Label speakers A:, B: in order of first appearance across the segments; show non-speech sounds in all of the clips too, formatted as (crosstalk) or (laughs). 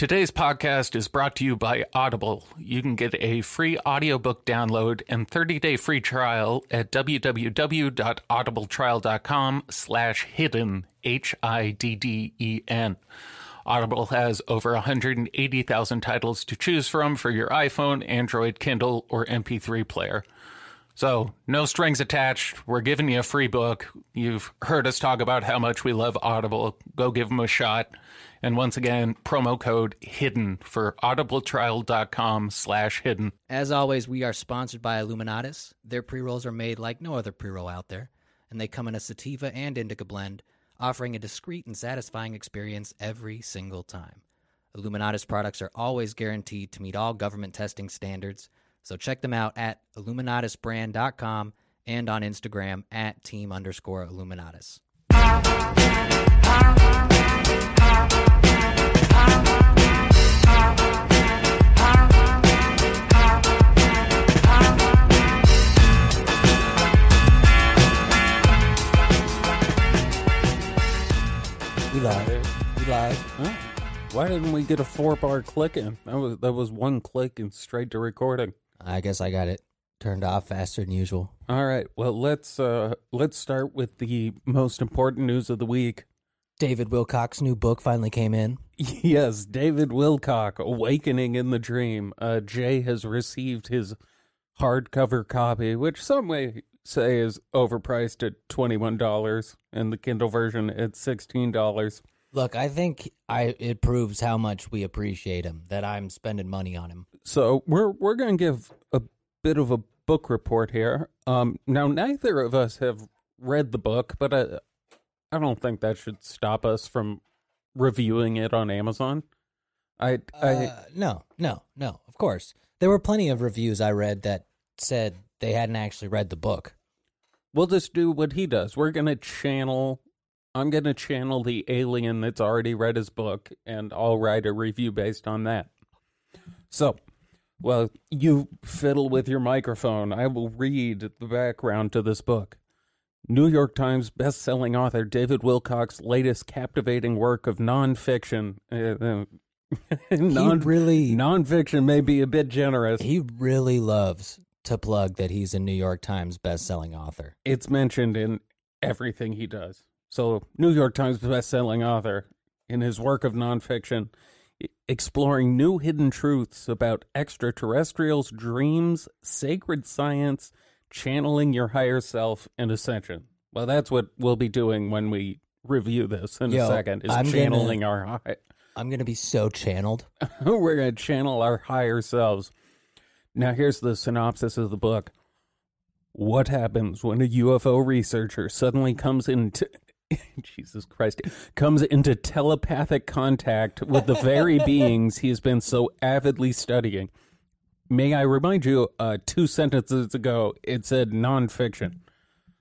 A: Today's podcast is brought to you by Audible. You can get a free audiobook download and 30-day free trial at www.audibletrial.com slash hidden, H-I-D-D-E-N. Audible has over 180,000 titles to choose from for your iPhone, Android, Kindle, or MP3 player. So, no strings attached. We're giving you a free book. You've heard us talk about how much we love Audible. Go give them a shot. And once again, promo code HIDDEN for audibletrial.com slash hidden.
B: As always, we are sponsored by Illuminatus. Their pre-rolls are made like no other pre-roll out there, and they come in a sativa and indica blend, offering a discreet and satisfying experience every single time. Illuminatus products are always guaranteed to meet all government testing standards, so check them out at illuminatusbrand.com and on Instagram at team underscore Illuminatus.
C: Why didn't we get a four bar click in? That was that was one click and straight to recording.
B: I guess I got it turned off faster than usual.
C: All right. Well, let's uh let's start with the most important news of the week.
B: David Wilcock's new book finally came in.
C: Yes, David Wilcock, Awakening in the Dream. Uh Jay has received his hardcover copy, which some may say is overpriced at twenty one dollars, and the Kindle version at sixteen dollars.
B: Look, I think I it proves how much we appreciate him that I'm spending money on him.
C: So we're we're going to give a bit of a book report here. Um, now neither of us have read the book, but I I don't think that should stop us from reviewing it on Amazon. I I
B: Uh, no, no, no. Of course, there were plenty of reviews I read that said they hadn't actually read the book.
C: we'll just do what he does. We're going to channel. I'm going to channel the alien that's already read his book, and I'll write a review based on that. So, well, you fiddle with your microphone. I will read the background to this book. New York Times best-selling author David Wilcock's latest captivating work of nonfiction. Uh, uh, (laughs) non,
B: really-
C: nonfiction may be a bit generous.
B: He really loves to plug that he's a New York Times best-selling author.
C: it's mentioned in everything he does. So, New York Times best-selling author in his work of nonfiction, exploring new hidden truths about extraterrestrials, dreams, sacred science, channeling your higher self, and ascension. Well, that's what we'll be doing when we review this in
B: Yo,
C: a second. Is
B: I'm gonna-
C: channeling our high.
B: I'm gonna be so channeled. (laughs)
C: We're going to channel our higher selves. Now, here's the synopsis of the book. What happens when a UFO researcher suddenly comes into (laughs) Jesus Christ comes into telepathic contact with the very (laughs) beings he has been so avidly studying? May I remind you, uh, two sentences ago, it said nonfiction.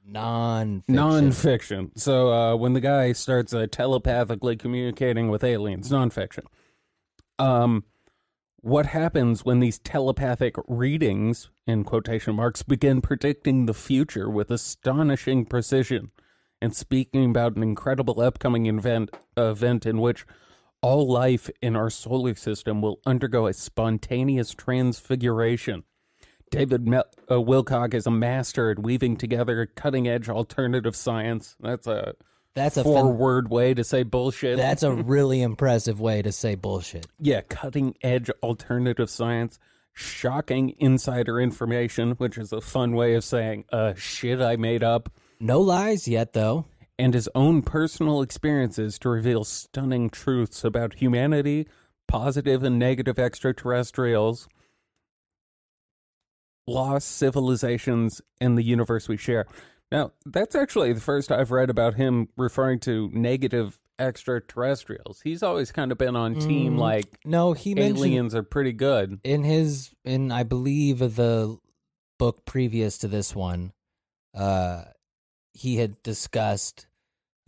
B: Non
C: Nonfiction. So uh, when the guy starts uh, telepathically communicating with aliens, nonfiction. Um, what happens when these telepathic readings, in quotation marks, begin predicting the future with astonishing precision and speaking about an incredible upcoming event, event in which all life in our solar system will undergo a spontaneous transfiguration? David Mel- uh, Wilcock is a master at weaving together cutting edge alternative science. That's a
B: That's a
C: four word way to say bullshit.
B: That's a (laughs) really impressive way to say bullshit.
C: yeah, cutting edge alternative science, shocking insider information, which is a fun way of saying uh shit I made up,
B: No lies yet, though.
C: And his own personal experiences to reveal stunning truths about humanity, positive and negative extraterrestrials, lost civilizations, and the universe we share. Now, that's actually the first I've read about him referring to negative extraterrestrials. He's always kind of been on team
B: Mm,
C: like
B: No, he
C: aliens are pretty good.
B: in his in I believe the book previous to this one, uh, he had discussed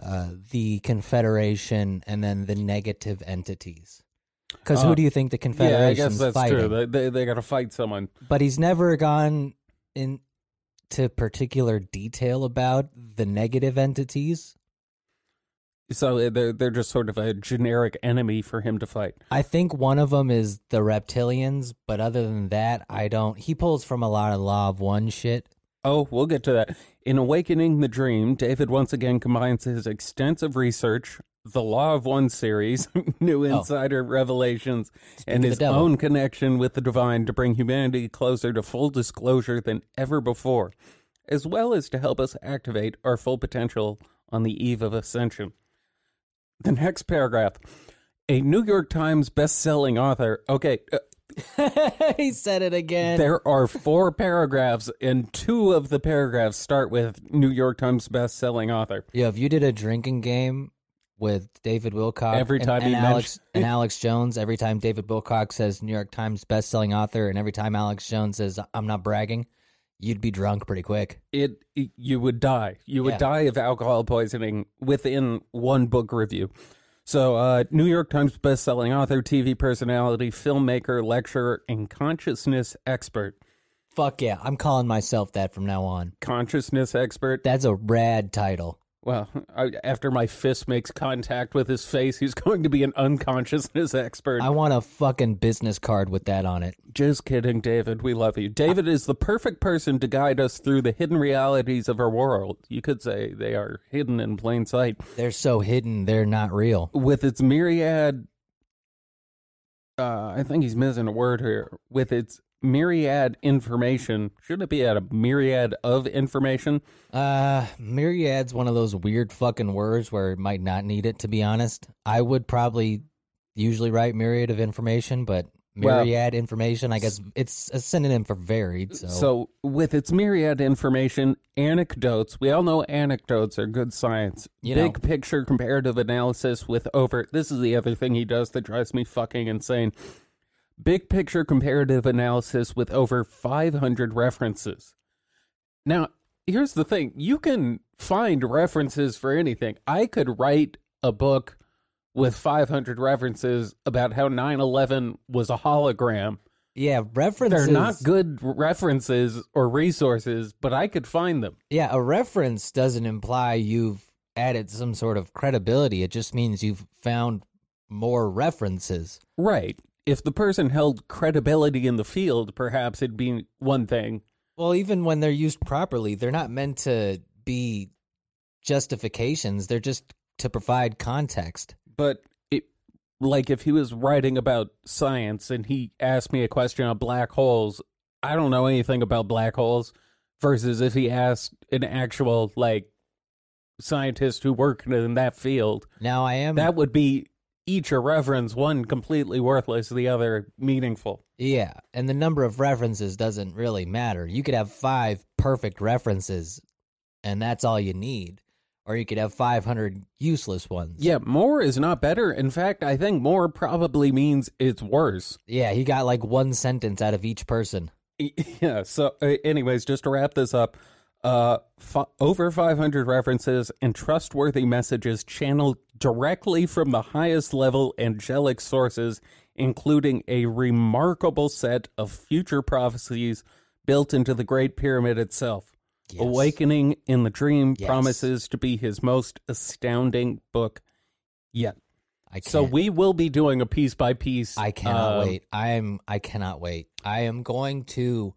B: uh, the Confederation and then the negative entities. Because
C: Uh,
B: who do you think the
C: Yeah, I guess that's
B: fighting?
C: true. They, they, they got to fight someone.
B: But he's never gone into particular detail about the negative entities.
C: So they're they're just sort of a generic enemy for him to fight.
B: I think one of them is the reptilians, but other than that, I don't. He pulls from a lot of Law of One shit.
C: Oh, we'll get to that. In Awakening the Dream, David once again combines his extensive research, the Law of One series, (laughs) new insider revelations, and his own connection with the divine to bring humanity closer to full disclosure than ever before, as well as to help us activate our full potential on the eve of ascension. The next paragraph. A New York Times best-selling author. Okay, uh, (laughs)
B: he said it again.
C: there are four (laughs) paragraphs, and two of the paragraphs start with New York Times best-selling author.
B: Yeah, if you did a drinking game with David Wilcock
C: Every
B: and-
C: time
B: and,
C: he
B: Alex
C: mention- (laughs)
B: and Alex Jones, every time David Wilcock says New York Times best-selling author, and every time Alex Jones says I'm not bragging, you'd be drunk pretty quick.
C: It, you would die. You would
B: Yeah.
C: die of alcohol poisoning within one book review. So, uh, New York Times best-selling author, TV personality, filmmaker, lecturer, and consciousness expert.
B: Fuck yeah, I'm calling myself that from now on.
C: Consciousness expert.
B: That's a rad title.
C: Well, I, after my fist makes contact with his face, he's (laughs) going to be an unconsciousness expert.
B: I want a fucking business card with that on it.
C: Just kidding, David. We love you. David is the perfect person to guide us through the hidden realities of our world. You could say they are hidden in plain sight.
B: They're so hidden, they're not real.
C: With its myriad, uh, I think he's missing a word here. With its myriad information, Shouldn't it be at a myriad of information?
B: Uh, myriad's one of those weird fucking words where it might not need it, to be honest. I would probably usually write myriad of information, but
C: Well-
B: myriad information, I guess it's a synonym for varied. So,
C: So, with its myriad information, anecdotes, we all know anecdotes are good science.
B: You
C: Big
B: know.
C: picture comparative analysis with over, this is the other thing he does that drives me fucking insane. Big picture comparative analysis with over 500 references. Now, here's the thing you can find references for anything. I could write a book with 500 references about how 9 11 was a hologram.
B: yeah, references.
C: They're not good references or resources, but I could find them.
B: Yeah, a reference doesn't imply you've added some sort of credibility. It just means you've found more references.
C: Right. If the person held credibility in the field, perhaps it'd be one thing.
B: Well, even when they're used properly, they're not meant to be justifications. They're just to provide context.
C: But it, like if he was writing about science and he asked me a question on black holes, I don't know anything about black holes. Versus if he asked an actual like scientist who worked in that field,
B: Now I am
C: that would be each a reference, one completely worthless, the other meaningful.
B: Yeah, and the number of references doesn't really matter. You could have five perfect references, and that's all you need. Or you could have 500 useless ones.
C: Yeah, more is not better. In fact, I think more probably means it's worse.
B: Yeah, he got like one sentence out of each person. (laughs)
C: Yeah. So, anyways, just to wrap this up, uh, f- over 500 references and trustworthy messages channeled directly from the highest level angelic sources, including a remarkable set of future prophecies built into the Great Pyramid itself.
B: Yes.
C: Awakening in the Dream
B: Yes.
C: promises to be his most astounding book yet.
B: I
C: So we will be doing a piece by piece.
B: I cannot
C: uh,
B: wait. I am I cannot wait. I am going to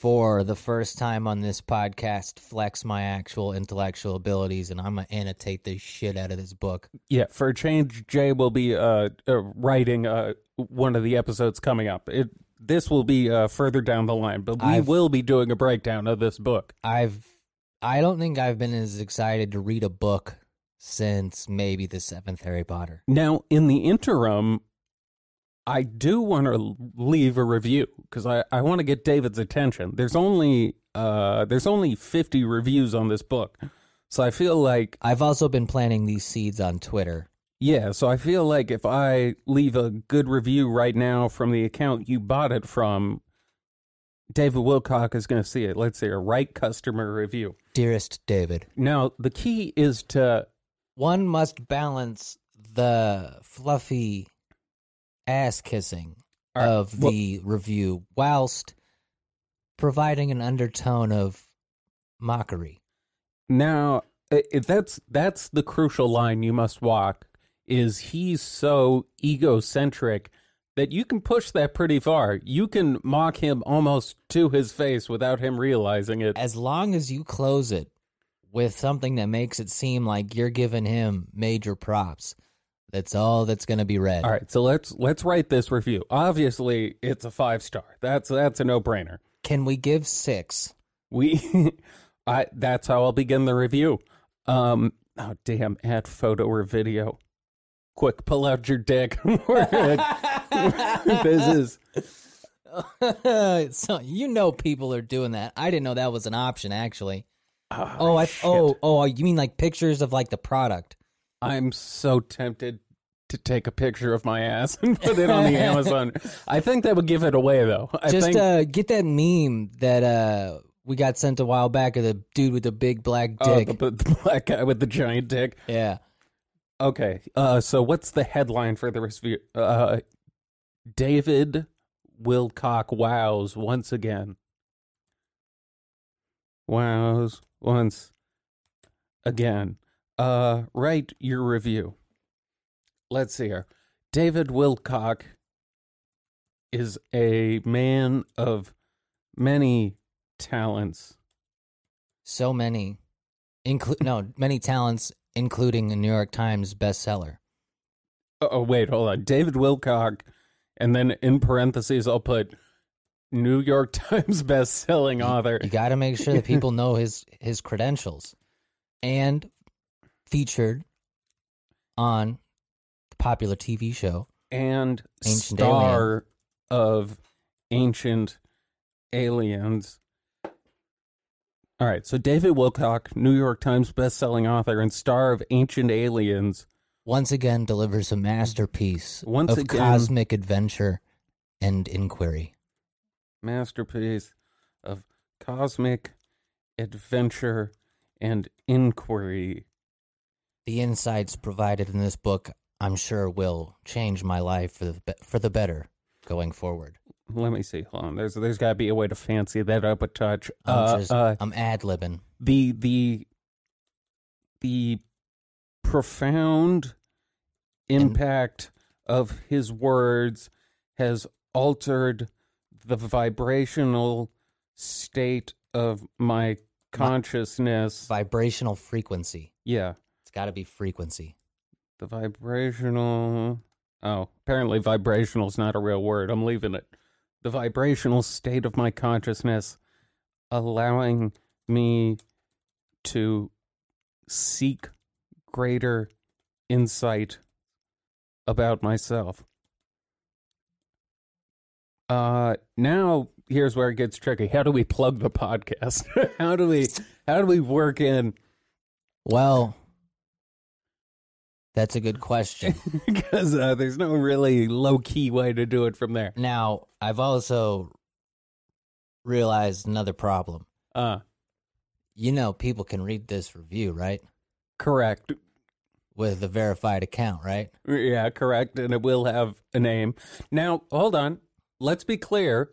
B: for the first time on this podcast flex my actual intellectual abilities and I'm to annotate the shit out of this book.
C: Yeah, for a change, Jay will be uh, uh writing uh one of the episodes coming up. It this will be uh further down the line, but we
B: I've-
C: will be doing a breakdown of this book.
B: I've I don't think I've been as excited to read a book since maybe the seventh Harry Potter.
C: Now, in the interim, I do want to leave a review because I, I want to get David's attention. There's only uh there's only 50 reviews on this book. So I feel like
B: I've also been planting these seeds on Twitter.
C: Yeah, so I feel like if I leave a good review right now from the account you bought it from, David Wilcock is going to see it. Let's say a right customer review.
B: Dearest David,
C: Now, the key is to
B: one must balance the fluffy ass kissing
C: right,
B: of
C: well-
B: the review whilst providing an undertone of mockery.
C: now that's that's the crucial line you must walk. Is he's so egocentric that you can push that pretty far. You can mock him almost to his face without him realizing it.
B: As long as you close it with something that makes it seem like you're giving him major props, that's all that's going to be read.
C: All right, so let's let's write this review. Obviously, it's a five star. That's that's a no brainer.
B: Can we give six?
C: We, (laughs) I that's how I'll begin the review. Um, oh damn, add photo or video. Quick, pull out your dick. (laughs) (laughs) this is
B: so you know people are doing that. I didn't know that was an option actually.
C: oh,
B: Oh, I oh oh you mean like pictures of like the product?
C: I'm so tempted to take a picture of my ass (laughs) and put it on the (laughs) Amazon. I think that would give it away though. I
B: Just
C: think,
B: uh get that meme that uh we got sent a while back of the dude with the big black
C: oh,
B: dick.
C: the, the (laughs) black guy with the giant dick.
B: yeah.
C: Okay. Uh, so what's the headline for the review? Uh, David Wilcock wows once again. Wows once again. Uh, write your review. Let's see here. David Wilcock is a man of many talents.
B: So many include no, many talents including a New York Times bestseller.
C: Oh, oh, wait, hold on. David Wilcock, and then in parentheses, I'll put New York (laughs) Times best-selling author.
B: You got to make sure that (laughs) people know his his credentials, and featured on the popular TV show.
C: and
B: Ancient
C: star of Ancient Aliens. All right, so David Wilcock, New York Times best-selling author and star of Ancient Aliens.
B: Once again, delivers a masterpiece
C: Once
B: of
C: again-
B: cosmic adventure and inquiry.
C: masterpiece of cosmic adventure and inquiry.
B: The insights provided in this book, I'm sure, will change my life for the for the better going forward.
C: Let me see. Hold on. There's there's got to be a way to fancy that up a touch.
B: I'm
C: Uh,
B: just
C: uh,
B: I'm ad libbing.
C: the the the profound impact of his words has altered the vibrational state of my consciousness.
B: Vibrational frequency.
C: yeah,
B: It's got to be frequency.
C: the vibrational. Oh, apparently vibrational is not a real word. I'm leaving it. The vibrational state of my consciousness allowing me to seek greater insight about myself. Uh now here's where it gets tricky. How do we plug the podcast? (laughs) how do we how do we work in
B: Well, that's a good question. (laughs)
C: because uh, there's no really low key way to do it from there.
B: now, I've also realized another problem.
C: Uh
B: You know, people can read this review, right?
C: correct.
B: With a verified account, right?
C: Yeah, correct. And it will have a name. Now, hold on. Let's be clear.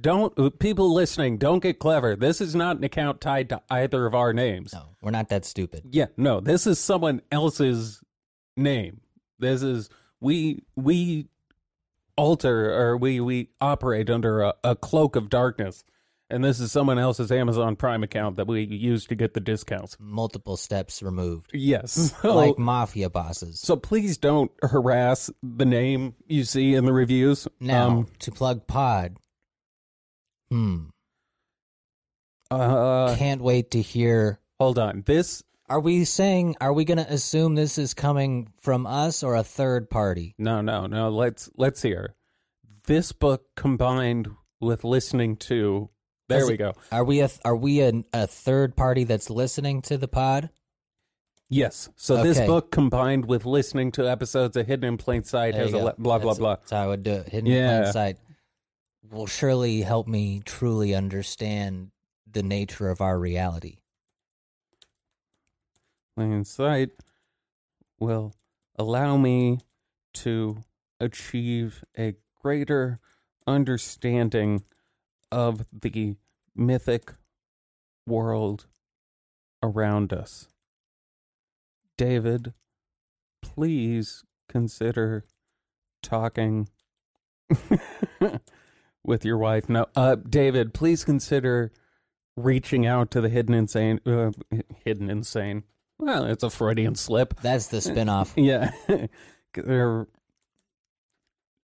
C: Don't uh, people listening, don't get clever. This is not an account tied to either of our names.
B: No, we're not that stupid.
C: Yeah, no, this is someone else's name. This is we we alter or we we operate under a, a cloak of darkness. And this is someone else's Amazon Prime account that we use to get the discounts.
B: Multiple steps removed.
C: Yes. (laughs) So,
B: like mafia bosses.
C: so please don't harass the name you see in the reviews.
B: Now,
C: Um,
B: to plug pod. Hmm.
C: uh,
B: Can't wait to hear.
C: hold on. This
B: Are we saying, are we going to assume this is coming from us or a third party?
C: no, no, no. Let's let's hear. This book combined with listening to. There we go.
B: Are we a, are we a, a third party that's listening to the pod?
C: Yes. So this book combined with listening to episodes of Hidden in Plain Sight
B: There
C: has a le- blah blah
B: That's-
C: blah.
B: That's how I would do it. Hidden in plain sight will surely help me truly understand the nature of our reality.
C: Plain Sight will allow me to achieve a greater understanding of the mythic world around us. David, please consider talking (laughs) with your wife. No, uh, David, please consider reaching out to the hidden insane. Uh, hidden insane. Well, it's a Freudian slip.
B: That's the spinoff. (laughs)
C: Yeah, (laughs) they're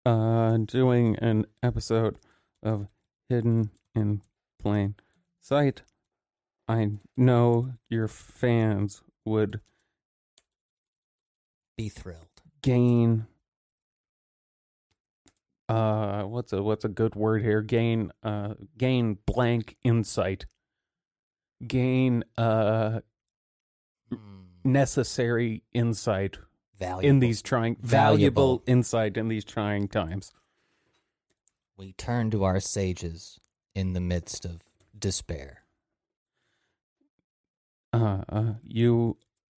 C: uh, doing an episode of Hidden in Plain Sight. I know your fans would
B: Be thrilled.
C: gain uh what's a what's a good word here gain uh gain blank insight gain uh necessary insight
B: valuable.
C: in these trying
B: Valuable.
C: valuable insight in these trying times
B: we turn to our sages in the midst of despair.
C: uh, uh you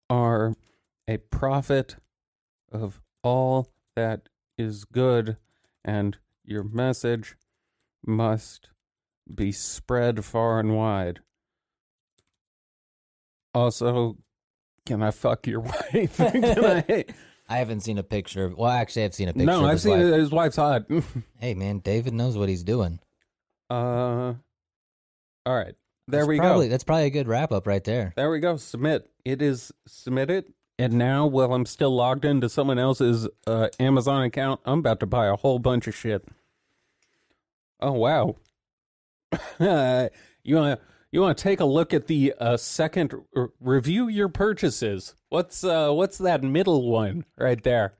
C: are a prophet of all that is good and your message must be spread far and wide also can i fuck your (laughs) wife (laughs) can I, (laughs)
B: I haven't seen a picture of. Well, actually, I've seen a picture.
C: no
B: of
C: i've
B: his
C: seen
B: wife.
C: his wife's hot
B: Hey, man, David knows what he's doing.
C: uh all right there
B: That's
C: we
B: probably,
C: go
B: That's probably a good wrap up right there.
C: There we go. Submit. It is submitted. And now, while I'm still logged into someone else's uh, Amazon account, I'm about to buy a whole bunch of shit. Oh wow! you want to you want to take a look at the uh, second r- review your purchases? What's uh what's that middle one right there?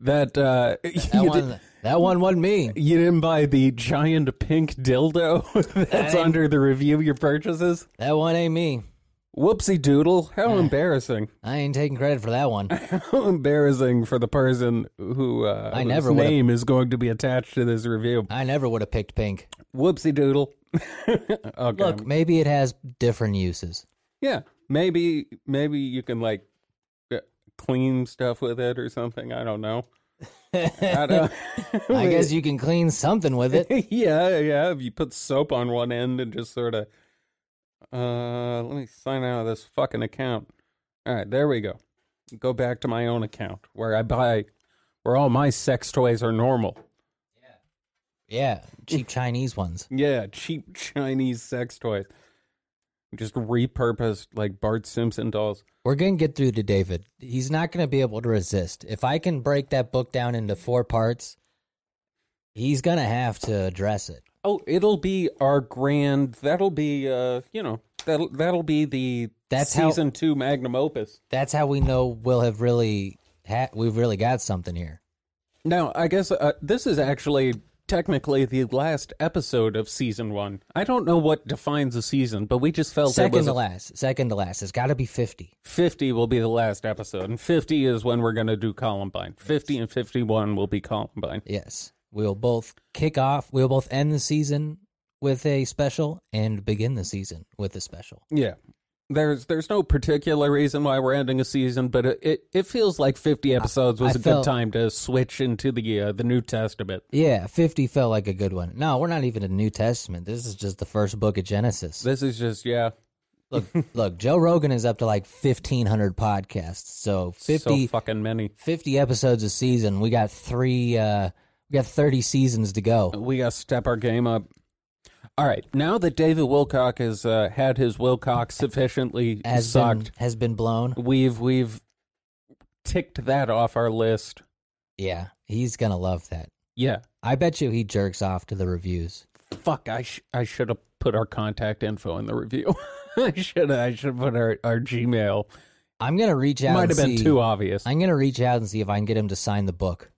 C: That uh
B: That (laughs)
C: you,
B: one,
C: di-
B: that one wasn't me.
C: you didn't buy the giant pink dildo (laughs) that's
B: ain't-
C: under the review your purchases.
B: That one ain't me.
C: Whoopsie doodle! How (laughs) embarrassing!
B: I ain't taking credit for that one.
C: How embarrassing for the person who uh,
B: I
C: whose
B: never
C: name is going to be attached to this review.
B: I never would have picked pink.
C: Whoopsie doodle. Okay.
B: Look, maybe it has different uses.
C: yeah, maybe maybe you can like uh, clean stuff with it or something. I don't know. I, don't, (laughs)
B: I guess you can clean something with it. (laughs)
C: yeah, yeah. If you put soap on one end and just sort of, uh, let me sign out of this fucking account. All right, there we go. Go back to my own account where I buy, where all my sex toys are normal.
B: Yeah, cheap Chinese ones.
C: Yeah, cheap (laughs) Chinese sex toys. Just repurposed like Bart Simpson dolls.
B: We're going to get through to David. He's not going to be able to resist. If I can break that book down into four parts, he's going to have to address it.
C: Oh, it'll be our grand. That'll be, uh, you know, that'll that'll be the
B: That's how-
C: season two magnum opus.
B: That's how we know we'll have really ha- we've really got something here.
C: Now, I guess uh, this is actually technically the last episode of season one. I don't know what defines a season, but we just felt
B: Second to last. Second to last. It's got to be 50.
C: 50 will be the last episode, and 50 is when we're going to do Columbine. 50 and 51 will be Columbine.
B: Yes. We'll both kick off, we'll both end the season with a special and begin the season with a special.
C: Yeah. There's there's no particular reason why we're ending a season, but it it, it feels like 50 episodes was
B: I
C: a
B: felt-
C: good time to switch into the uh, the New Testament.
B: Yeah, 50 felt like a good one. No, we're not even in New Testament. This is just the first book of Genesis.
C: This is just yeah,
B: Look, (laughs) look, Joe Rogan is up to like 1500 podcasts. So 50
C: so fucking many.
B: 50 episodes a season. We got 3 uh we got 30 seasons to go.
C: We got to step our game up. All right, now that David Wilcock has uh, had his Wilcock sufficiently
B: Has
C: sucked,
B: been has been blown.
C: we've we've ticked that off our list.
B: Yeah, he's going to love that.
C: Yeah,
B: I bet you he jerks off to the reviews.
C: fuck, I sh- I should have put our contact info in the review. (laughs) I should I should put our our Gmail.
B: I'm to reach out
C: Might have been
B: see-
C: too obvious.
B: I'm going to reach out and see if I can get him to sign the book.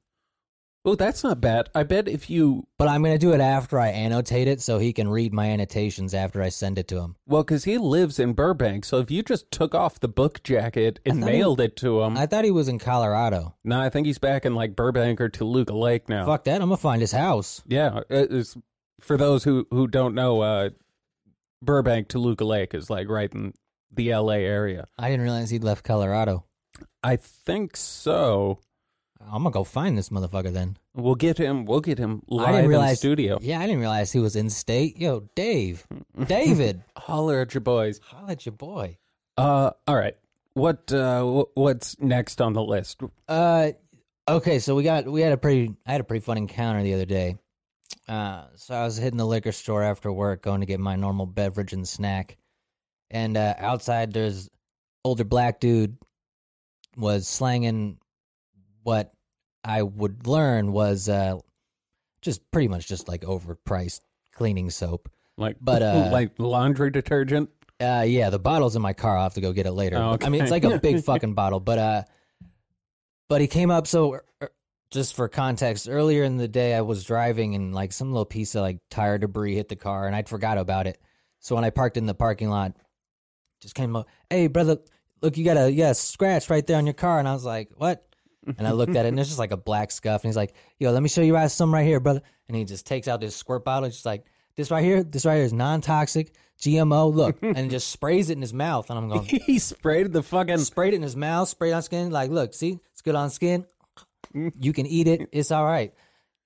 C: Oh, that's not bad. I bet if you
B: But I'm going to do it after I annotate it so he can read my annotations after I send it to him.
C: well, because he lives in Burbank, so if you just took off the book jacket and
B: thought he-
C: mailed it to him,
B: I thought he was in Colorado.
C: no, I think he's back in like Burbank or Toluca Lake now.
B: Fuck that. I'm going to find his house.
C: Yeah, it is, for those who who don't know, uh, Burbank Toluca Lake is like right in the L.A. area.
B: I didn't realize he'd left Colorado.
C: I think so.
B: I'm to go find this motherfucker then.
C: We'll get him. We'll get him live
B: didn't
C: in
B: realize
C: studio.
B: Yeah, I didn't realize he was in state. Yo, Dave, David, (laughs)
C: Holler at your boys.
B: Holler at your boy.
C: Uh, all right. what uh, wh- what's next on the list?
B: Uh, okay, so we got we had a pretty I had a pretty fun encounter the other day. Uh, so I was hitting the liquor store after work, going to get my normal beverage and snack, and uh, outside there's older black dude was slanging what I would learn was uh just pretty much just like overpriced cleaning soap.
C: Like,
B: But, (laughs) uh,
C: like laundry detergent.
B: Uh, yeah, the bottle's in my car. I'll have to go get it later.
C: Oh,
B: I mean, it's like a big (laughs) fucking bottle. But uh, but he came up. So uh, just for context, earlier in the day, I was driving and like some little piece of like tire debris hit the car, and I'd forgot about it. So when I parked in the parking lot, just came up. Hey, brother, look, you got a yeah scratch right there on your car, and I was like, what? And I looked at it, and it's just like a black scuff. And he's like, "Yo, let me show you guys some right here, brother." And he just takes out this squirt bottle. He's just like, "This right here, this right here is non-toxic, GMO. Look," (laughs) and just sprays it in his mouth. And I'm going, (laughs)
C: he sprayed the fucking.
B: sprayed it in his mouth, sprayed on skin. Like, look, see, it's good on skin. You can eat it. It's all right.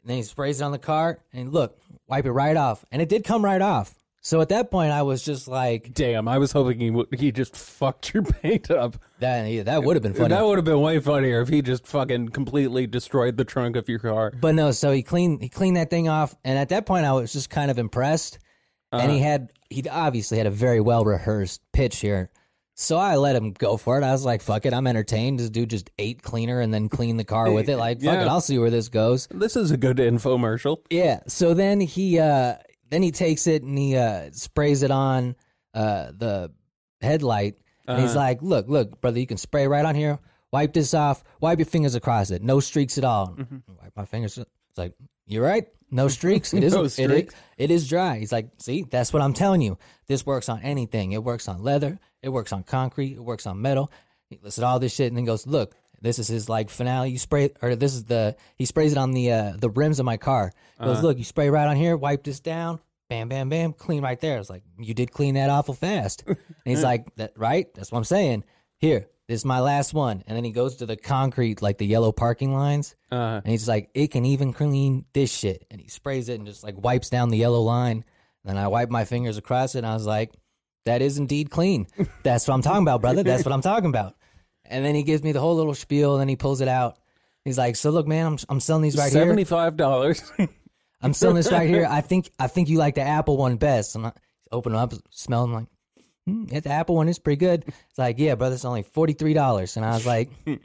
B: And then he sprays it on the car, and look, wipe it right off. And it did come right off. So at that point, I was just like,
C: Damn, I was hoping he would, he just fucked your (laughs) paint up.
B: that yeah, that would have been funny.
C: That would have been way funnier if he just fucking completely destroyed the trunk of your car.
B: But no, so he cleaned he cleaned that thing off, and at that point, I was just kind of impressed. And he had he obviously had a very well rehearsed pitch here, so I let him go for it. I was like, "Fuck it, I'm entertained." This dude just ate cleaner and then cleaned the car with it. (laughs) Like, fuck
C: Yeah.
B: it, I'll see where this goes.
C: This is a good infomercial.
B: Yeah. So then he uh then he takes it and he uh sprays it on uh the headlight and he's like, "Look, look, brother, you can spray right on here. Wipe this off. Wipe your fingers across it. No streaks at all." Wipe my fingers. It's like, "You're right. No streaks. It is (laughs)
C: No
B: it is,
C: streaks.
B: it is dry." He's like, "See, that's what I'm telling you. This works on anything. It works on leather. It works on concrete. It works on metal." He listed all this shit and then goes, "Look, this is his like finale. You spray or this is the he sprays it on the uh the rims of my car. He goes, look, you spray right on here, wipe this down, bam, bam, bam, clean right there. It's like you did clean that awful fast. (laughs) and he's like, that right? That's what I'm saying. Here, this is my last one. And then he goes to the concrete, like the yellow parking lines,
C: Uh,
B: and he's like, it can even clean this shit. And he sprays it and just like wipes down the yellow line. And then I wipe my fingers across it, and I was like, that is indeed clean. (laughs) That's what I'm talking about, brother. That's what I'm talking about. And then he gives me the whole little spiel, and then he pulls it out. He's like, "So look, man, I'm I'm selling these right here.
C: Seventy-five dollars.
B: I'm selling this right here. (laughs) I think I think you like the Apple one best." And I open it up, smell, I'm like, hmm, yeah, "The Apple one is pretty good." It's like, "Yeah, brother, it's only forty three dollars." And I was like, (laughs) "You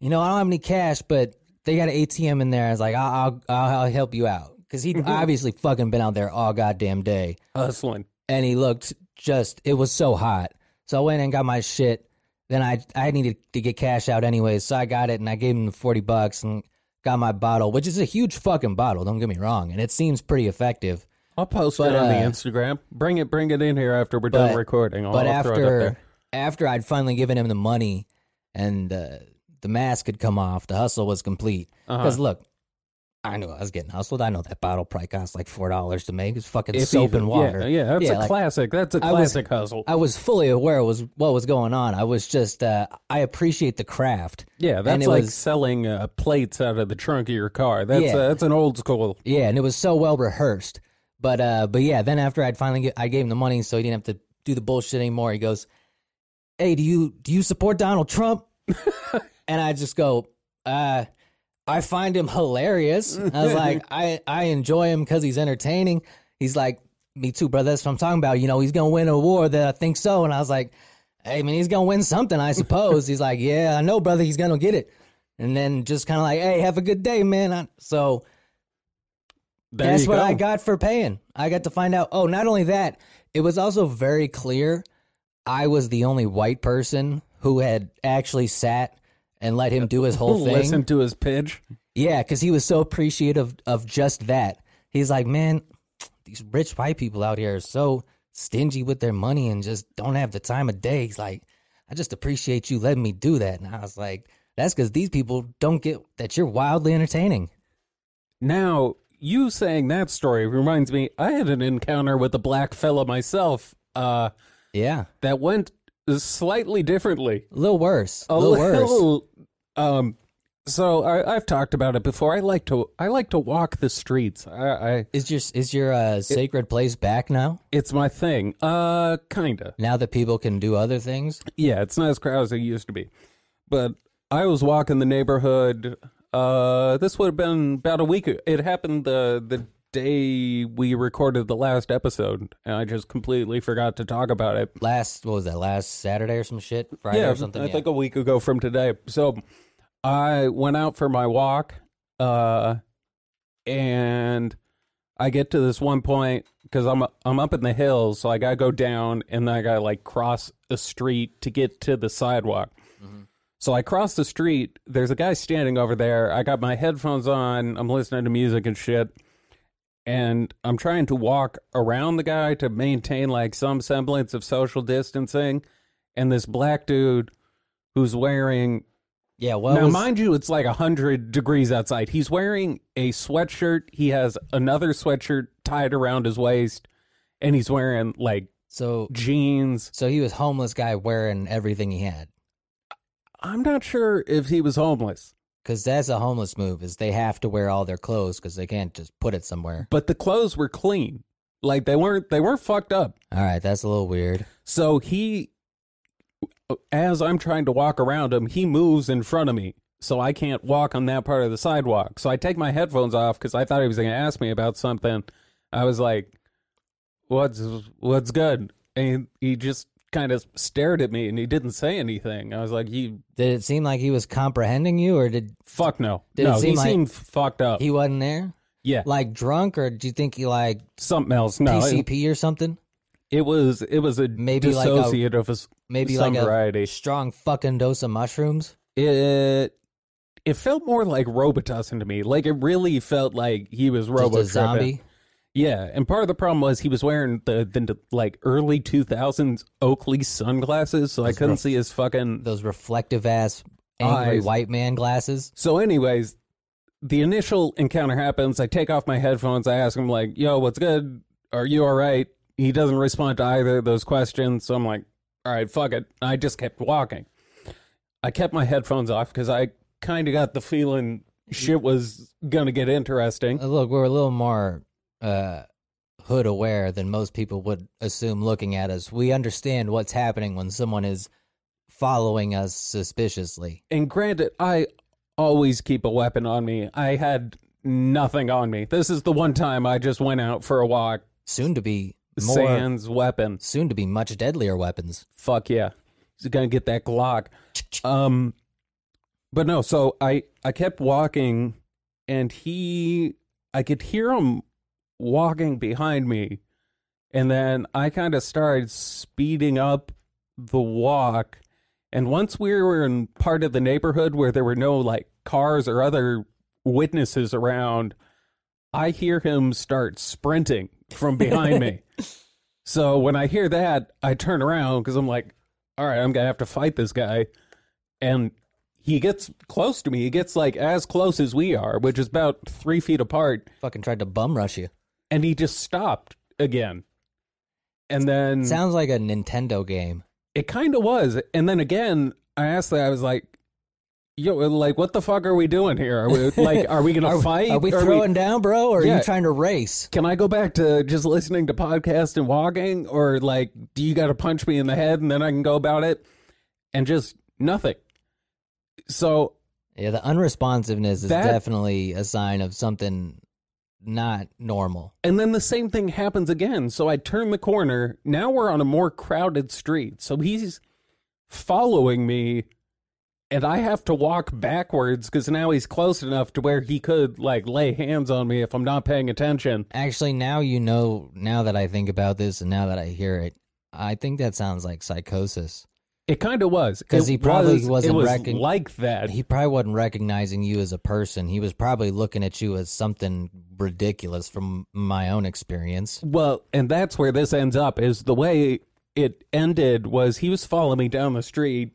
B: know, I don't have any cash, but they got an ATM in there." I was like, "I'll I'll, I'll, help you out." Because he'd (laughs) obviously fucking been out there all goddamn day
C: Hustling.
B: and he looked just it was so hot. So I went and got my shit. Then I I needed to get cash out anyways, so I got it and I gave him the forty bucks and got my bottle, which is a huge fucking bottle. Don't get me wrong, and it seems pretty effective.
C: I'll post
B: But,
C: it on the
B: uh,
C: Instagram. Bring it, bring it in here after we're done
B: But-
C: recording. I'll,
B: but
C: I'll throw it up
B: after
C: there.
B: after I'd finally given him the money and uh, the mask had come off, the hustle was complete.
C: Uh-huh.
B: Because look, I knew I was getting hustled. I know that bottle probably cost like four dollars to make. It's fucking
C: If
B: soap
C: even-
B: and water.
C: Yeah, yeah that's a
B: like,
C: classic. That's a
B: I was-
C: classic hustle.
B: I was fully aware was what was going on. I was just uh, I appreciate the craft.
C: yeah,
B: and
C: that's
B: it
C: like
B: was-
C: selling uh, plates out of the trunk of your car. That's
B: Yeah.
C: uh, that's an old school.
B: Yeah, and it was so well rehearsed. But uh, but yeah, then after I'd finally get, I gave him the money, so he didn't have to do the bullshit anymore. He goes, "Hey, do you do you support Donald Trump?" (laughs) and I just go, uh, "I find him hilarious." I was like, (laughs) "I I enjoy him because he's entertaining." He's like, "Me too, brother. That's what I'm talking about. You know, he's gonna win a war. That I think so." And I was like, "Hey, man, he's gonna win something, I suppose." he's like, "Yeah, I know, brother. He's gonna get it." And then just kind of like, "Hey, have a good day, man." I, so.
C: There
B: That's what
C: go.
B: I got for paying. I got to find out. Oh, not only that, it was also very clear I was the only white person who had actually sat and let him do his whole (laughs) thing.
C: Listen to his pitch.
B: Yeah, because he was so appreciative of just that. He's like, man, these rich white people out here are so stingy with their money and just don't have the time of day. He's like, I just appreciate you letting me do that. And I was like, that's because these people don't get that you're wildly entertaining.
C: Now, you saying that story reminds me, I had an encounter with a black fella myself uh,
B: Yeah,
C: that went slightly differently.
B: a little worse. A
C: A
B: little worse.
C: um, So I, I've talked about it before. I like to I like to walk the streets. I, I
B: Is your is your uh, sacred place back now?
C: it's my thing. Uh, kinda.
B: Now that people can do other things?
C: Yeah, it's not as crowded as it used to be. But I was walking the neighborhood. Uh, this would have been about a week. It happened the the day we recorded the last episode, and I just completely forgot to talk about it.
B: Last what was that? Last Saturday or some shit? Friday
C: yeah,
B: or something?
C: I
B: yeah.
C: think a week ago from today. So I went out for my walk, uh, and I get to this one point because I'm I'm up in the hills, so I gotta go down and then I gotta like cross a street to get to the sidewalk. So I cross the street. There's a guy standing over there. I got my headphones on. I'm listening to music and shit. And I'm trying to walk around the guy to maintain like some semblance of social distancing. And this black dude who's wearing
B: yeah, well,
C: now,
B: was,
C: mind you, it's like 100 degrees outside. He's wearing a sweatshirt. He has another sweatshirt tied around his waist. And he's wearing like
B: so
C: jeans.
B: so he was homeless guy wearing everything he had.
C: I'm not sure if he was homeless.
B: Because that's a homeless move. Is they have to wear all their clothes because they can't just put it somewhere.
C: but the clothes were clean. Like they weren't they weren't fucked up.
B: All right, that's a little weird.
C: So he as I'm trying to walk around him, he moves in front of me. So I can't walk on that part of the sidewalk. So I take my headphones off cuz I thought he was going to ask me about something. I was like, "What's what's good?" And he just kind of stared at me and he didn't say anything. I was like, "You
B: Did it seem like he was comprehending you, or did
C: fuck no."
B: Did it
C: no,
B: seem
C: he
B: like-
C: seemed fucked up.
B: he wasn't there?
C: yeah.
B: Like drunk, or do you think he like
C: something else. No. It,
B: PCP or something?
C: it was it was a
B: Maybe like a-
C: dissociate a s-
B: Maybe
C: some
B: like a
C: variety.
B: strong fucking dose of mushrooms.
C: It it felt more like Robitussin to me. Like it really felt like he was robo
B: Just a zombie.
C: Yeah, and part of the problem was he was wearing the, the like early two thousands Oakley sunglasses, so I couldn't
B: rough-
C: see his fucking.
B: Those reflective ass angry
C: Eyes.
B: white man glasses.
C: So, anyways, the initial encounter happens. I take off my headphones. I ask him like, "Yo, what's good? Are you all right?" He doesn't respond to either of those questions. So I'm like, "All right, fuck it." I just kept walking. I kept my headphones off because I kind of got the feeling shit was gonna get interesting.
B: Uh, Look, we're a little more uh, hood aware than most people would assume looking at us. We understand what's happening when someone is following us suspiciously.
C: And granted, I always keep a weapon on me. I had nothing on me. This is the one time I just went out for a walk.
B: Soon to be more,
C: Sans weapon.
B: soon to be much deadlier weapons.
C: Fuck yeah. He's gonna get that Glock. Um but no, so I I kept walking and he I could hear him walking behind me. And then I kind of started speeding up the walk. And once we were in part of the neighborhood where there were no like cars or other witnesses around, I hear him start sprinting from behind me. (laughs) So when I hear that, I turn around because I'm like, all right, I'm going to have to fight this guy. And he gets close to me. He gets like as close as we are, which is about three feet apart.
B: Fucking tried to bum rush you.
C: And he just stopped again. And then
B: Sounds like a Nintendo game.
C: it kind of was. And then again, I asked that, I was like, yo, like, what the fuck are we doing here? Are we, like, are we going (laughs) to
B: Are,
C: fight?
B: are we throwing down, bro, or are
C: Yeah.
B: you trying to race?
C: can I go back to just listening to podcast and walking, or like, do you got to punch me in the head and then I can go about it? And just nothing. So
B: Yeah, the unresponsiveness is
C: That-
B: definitely a sign of something not normal.
C: And then the same thing happens again. So I turn the corner. Now we're on a more crowded street. So he's following me, and I have to walk backwards because now he's close enough to where he could like lay hands on me if I'm not paying attention.
B: Actually, now you know, now that I think about this and now that I hear it, I think that sounds like psychosis.
C: It kind of was because
B: he probably
C: was,
B: wasn't
C: It was
B: recon-
C: like that.
B: He probably wasn't recognizing you as a person. He was probably looking at you as something ridiculous from my own experience.
C: Well, and that's where this ends up is the way it ended was he was following me down the street.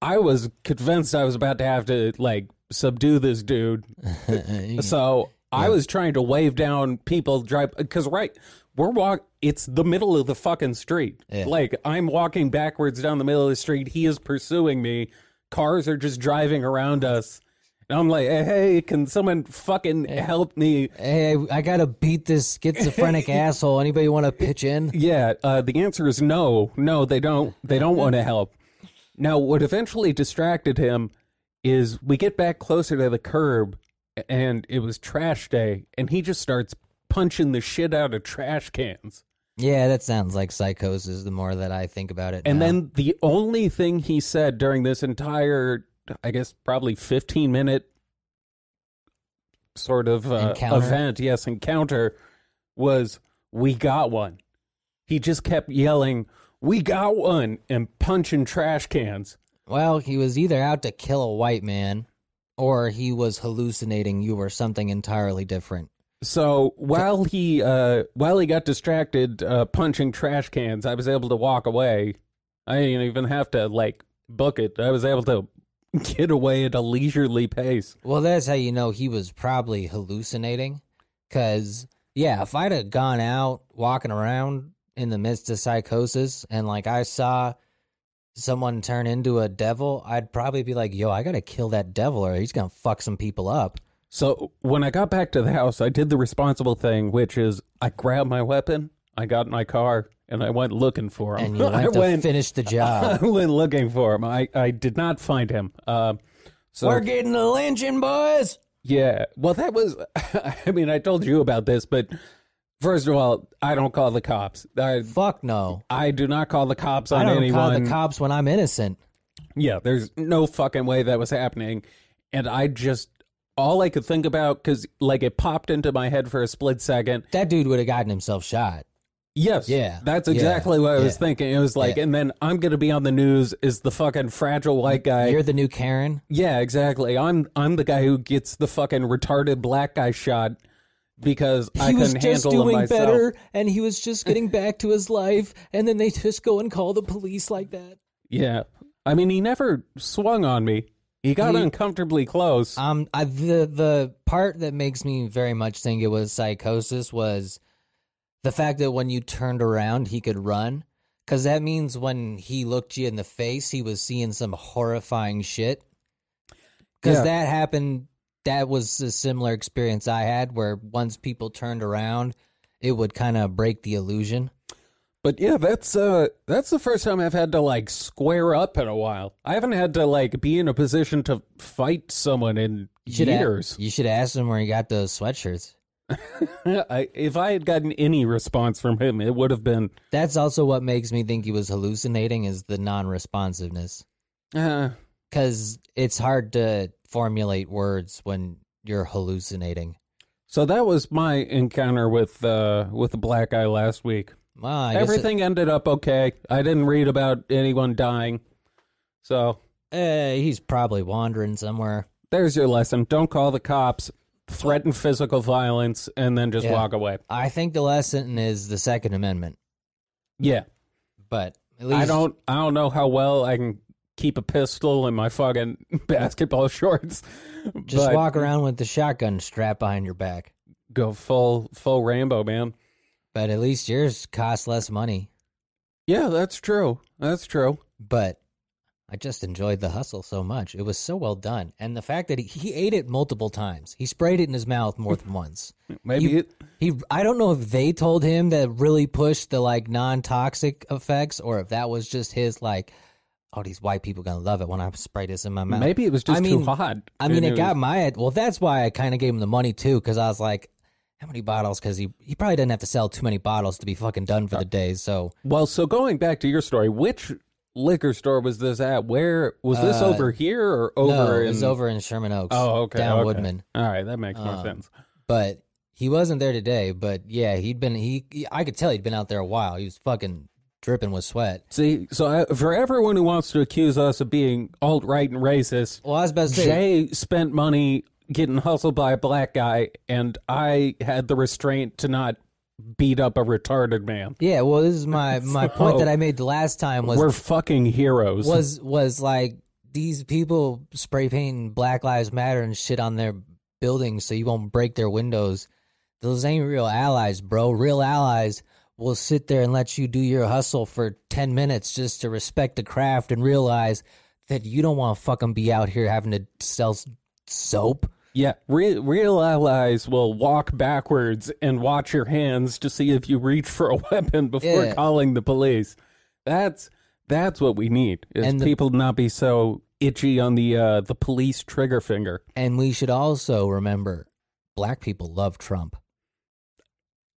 C: I was convinced I was about to have to like subdue this dude. (laughs) So I was trying to wave down people drive because right we're walk it's the middle of the fucking street.
B: Yeah.
C: Like I'm walking backwards down the middle of the street. He is pursuing me. Cars are just driving around us. And I'm like, hey, can someone fucking help me?
B: Hey, I gotta beat this schizophrenic (laughs) asshole. Anybody want to pitch in?
C: Yeah, uh, the answer is no. No, they don't. They don't want to (laughs) help. Now, what eventually distracted him is we get back closer to the curb, and it was trash day, and he just starts punching the shit out of trash cans.
B: Yeah, that sounds like psychosis. The more that I think about it,
C: And
B: now.
C: then the only thing he said during this entire, I guess, probably 15 minute sort of uh, event, yes, encounter, was, We got one. He just kept yelling, We got one, and punching trash cans.
B: well, he was either out to kill a white man, or he was hallucinating you or something entirely different.
C: So while he uh, while he got distracted uh, punching trash cans, I was able to walk away. I didn't even have to like book it. I was able to (laughs) get away at a leisurely pace.
B: Well, that's how you know he was probably hallucinating. Because, yeah, if I'd have gone out walking around in the midst of psychosis and, like, I saw someone turn into a devil, I'd probably be like, yo, I gotta kill that devil or he's gonna fuck some people up.
C: So when I got back to the house, I did the responsible thing, which is I grabbed my weapon, I got in my car, and I went looking for him.
B: And you (laughs)
C: I
B: went to
C: went,
B: finish the job. (laughs)
C: I went looking for him. I, I did not find him. Uh, so
B: We're getting the lynching, boys!
C: Yeah. Well, that was, (laughs) I mean, I told you about this, but first of all, I don't call the cops. I,
B: Fuck no.
C: I do not call the cops on I
B: don't
C: anyone.
B: call the cops when I'm innocent.
C: Yeah, there's no fucking way that was happening. And I just, all I could think about, because like it popped into my head for a split second.
B: That dude would have gotten himself shot.
C: Yes.
B: Yeah,
C: That's
B: yeah,
C: exactly what I was
B: yeah.
C: thinking. It was like,
B: Yeah.
C: and then I'm going to be on the news is the fucking fragile white guy.
B: You're the new Karen.
C: Yeah, exactly. I'm I'm the guy who gets the fucking retarded black guy shot because I
B: he was
C: couldn't
B: just doing better and he was just getting back to his life and then they just go and call the police like that
C: Yeah, I mean he never swung on me. He got
B: He-
C: uncomfortably close.
B: um I, the the part that makes me very much think it was psychosis was the fact that when you turned around he could run because that means when he looked you in the face he was seeing some horrifying shit because
C: Yeah.
B: that happened that was a similar experience i had where once people turned around it would kind of break the illusion
C: But yeah, that's uh that's the first time I've had to like square up in a while. I haven't had to like be in a position to fight someone in
B: You a- you should ask him where he got those sweatshirts. (laughs)
C: I, if I had gotten any response from him, it would have been
B: That's also what makes me think he was hallucinating is the non-responsiveness.
C: uh,
B: Cuz it's hard to formulate words when you're hallucinating.
C: so that was my encounter with uh with the black guy last week.
B: Well, I guess
C: Everything ended up okay. I didn't read about anyone dying. So
B: it- uh, he's probably wandering somewhere.
C: there's your lesson. Don't call the cops, threaten physical violence, and then just
B: Yeah.
C: walk away.
B: I think the lesson is the second amendment.
C: Yeah.
B: But at least
C: I don't I don't know how well I can keep a pistol in my fucking (laughs) basketball shorts.
B: just
C: but
B: walk around with the shotgun strapped behind your back.
C: go full full Rambo, man.
B: But at least yours costs less money.
C: Yeah, that's true. That's true.
B: but I just enjoyed the hustle so much. It was so well done, and the fact that he, he ate it multiple times. He sprayed it in his mouth more than once. (laughs)
C: Maybe
B: You-
C: it,
B: He, I don't know if they told him that really pushed the like non-toxic effects, or if that was just his like, oh, these white people gonna love it when I spray this in my mouth.
C: maybe it was just
B: I mean-
C: too hot.
B: I mean, it
C: was-
B: got my well. That's why I kind of gave him the money too, because I was like, how many bottles? Because he he probably didn't have to sell too many bottles to be fucking done for the day. So
C: Well, so going back to your story, which liquor store was this at? Where was this
B: Uh,
C: over here or over
B: no,
C: in
B: it was over in Sherman Oaks.
C: Oh, okay.
B: down
C: okay.
B: Woodman.
C: All right, that makes more
B: Um,
C: sense.
B: but he wasn't there today. But yeah, he'd been he. he- I could tell he'd been out there a while. He was fucking dripping with sweat.
C: See, so I, for everyone who wants to accuse us of being alt right and racist,
B: Well, I was about to say,
C: Jay spent money getting hustled by a black guy, and I had the restraint to not beat up a retarded man.
B: yeah. Well, this is my (laughs) my point that I made the last time was
C: We're fucking heroes.
B: was was like these people spray painting Black Lives Matter and shit on their buildings so you won't break their windows. Those ain't real allies, bro. Real allies will sit there and let you do your hustle for ten minutes just to respect the craft and realize that you don't want to fucking be out here having to sell soap.
C: Yeah, re- real allies will walk backwards and watch your hands to see if you reach for a (laughs) weapon before
B: Yeah.
C: calling the police. That's that's what we need. Is
B: And the-
C: people not be so itchy on the uh, the police trigger finger.
B: And we should also remember black people love Trump.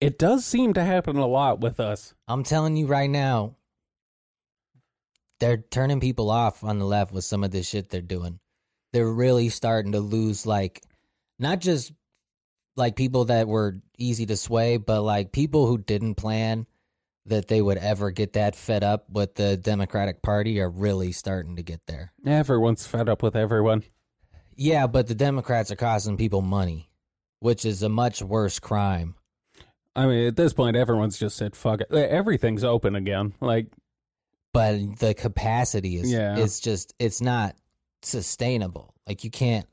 C: It does seem to happen a lot with us.
B: I'm telling you right now, they're turning people off on the left with some of this shit they're doing. They're really starting to lose, like, not just like people that were easy to sway, but like people who didn't plan that they would ever get that fed up with the Democratic Party are really starting to get there.
C: Everyone's fed up with everyone.
B: Yeah, but the Democrats are costing people money, which is a much worse crime.
C: I mean, at this point, everyone's just said fuck it. Everything's open again. Like,
B: but the capacity is
C: Yeah.
B: it's just it's not sustainable like you can't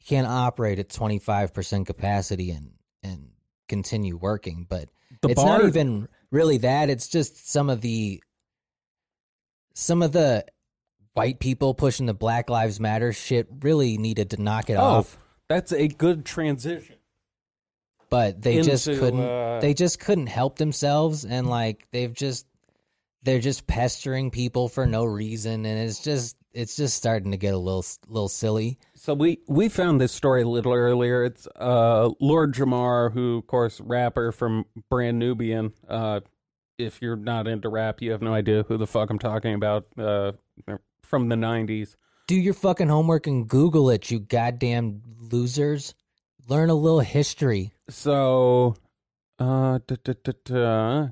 B: you can't operate at 25% capacity and and continue working but
C: the
B: it's
C: bar,
B: not even really that it's just some of the some of the white people pushing the black lives matter shit really needed to knock it
C: Oh,
B: off
C: that's a good transition.
B: But they just couldn't
C: uh,
B: they just couldn't help themselves and like they've just they're just pestering people for no reason and it's just it's just starting to get a little little silly
C: So we we found this story a little earlier. It's uh Lord Jamar, who of course rapper from Brand Nubian. Uh, if you're not into rap, you have no idea who the fuck I'm talking about. Uh, from the '90s.
B: do your fucking homework and google it you goddamn losers learn a little history
C: So, uh, da, da, da,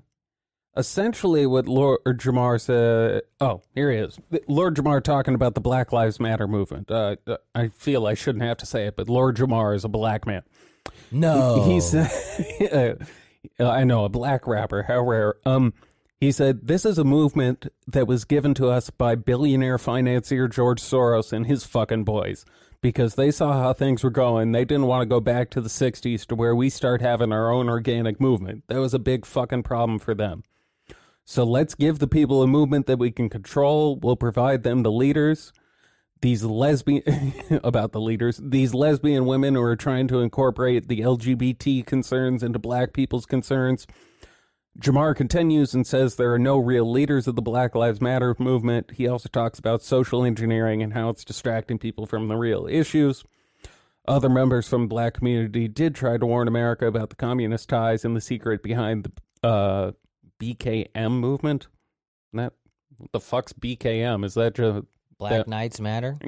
C: essentially, what Lord Jamar said. Oh, here he is. Lord Jamar talking about the Black Lives Matter movement. Uh, I feel I shouldn't have to say it, but Lord Jamar is a black man.
B: no
C: He said, (laughs) I know a black rapper, how rare. Um, he said, This is a movement that was given to us by billionaire financier George Soros and his fucking boys because they saw how things were going. They didn't want to go back to the 60s to where we start having our own organic movement. That was a big fucking problem for them. So let's give the people a movement that we can control. We'll provide them the leaders. These lesbian (laughs) about the leaders, these lesbian women who are trying to incorporate the LGBT concerns into black people's concerns. Jamar continues and says there are no real leaders of the Black Lives Matter movement. He also talks about social engineering and how it's distracting people from the real issues. Other members from the black community did try to warn America about the communist ties and the secret behind the uh, BKM movement. That what the fuck's BKM? Is that just
B: black (laughs)
C: yeah.
B: knights matter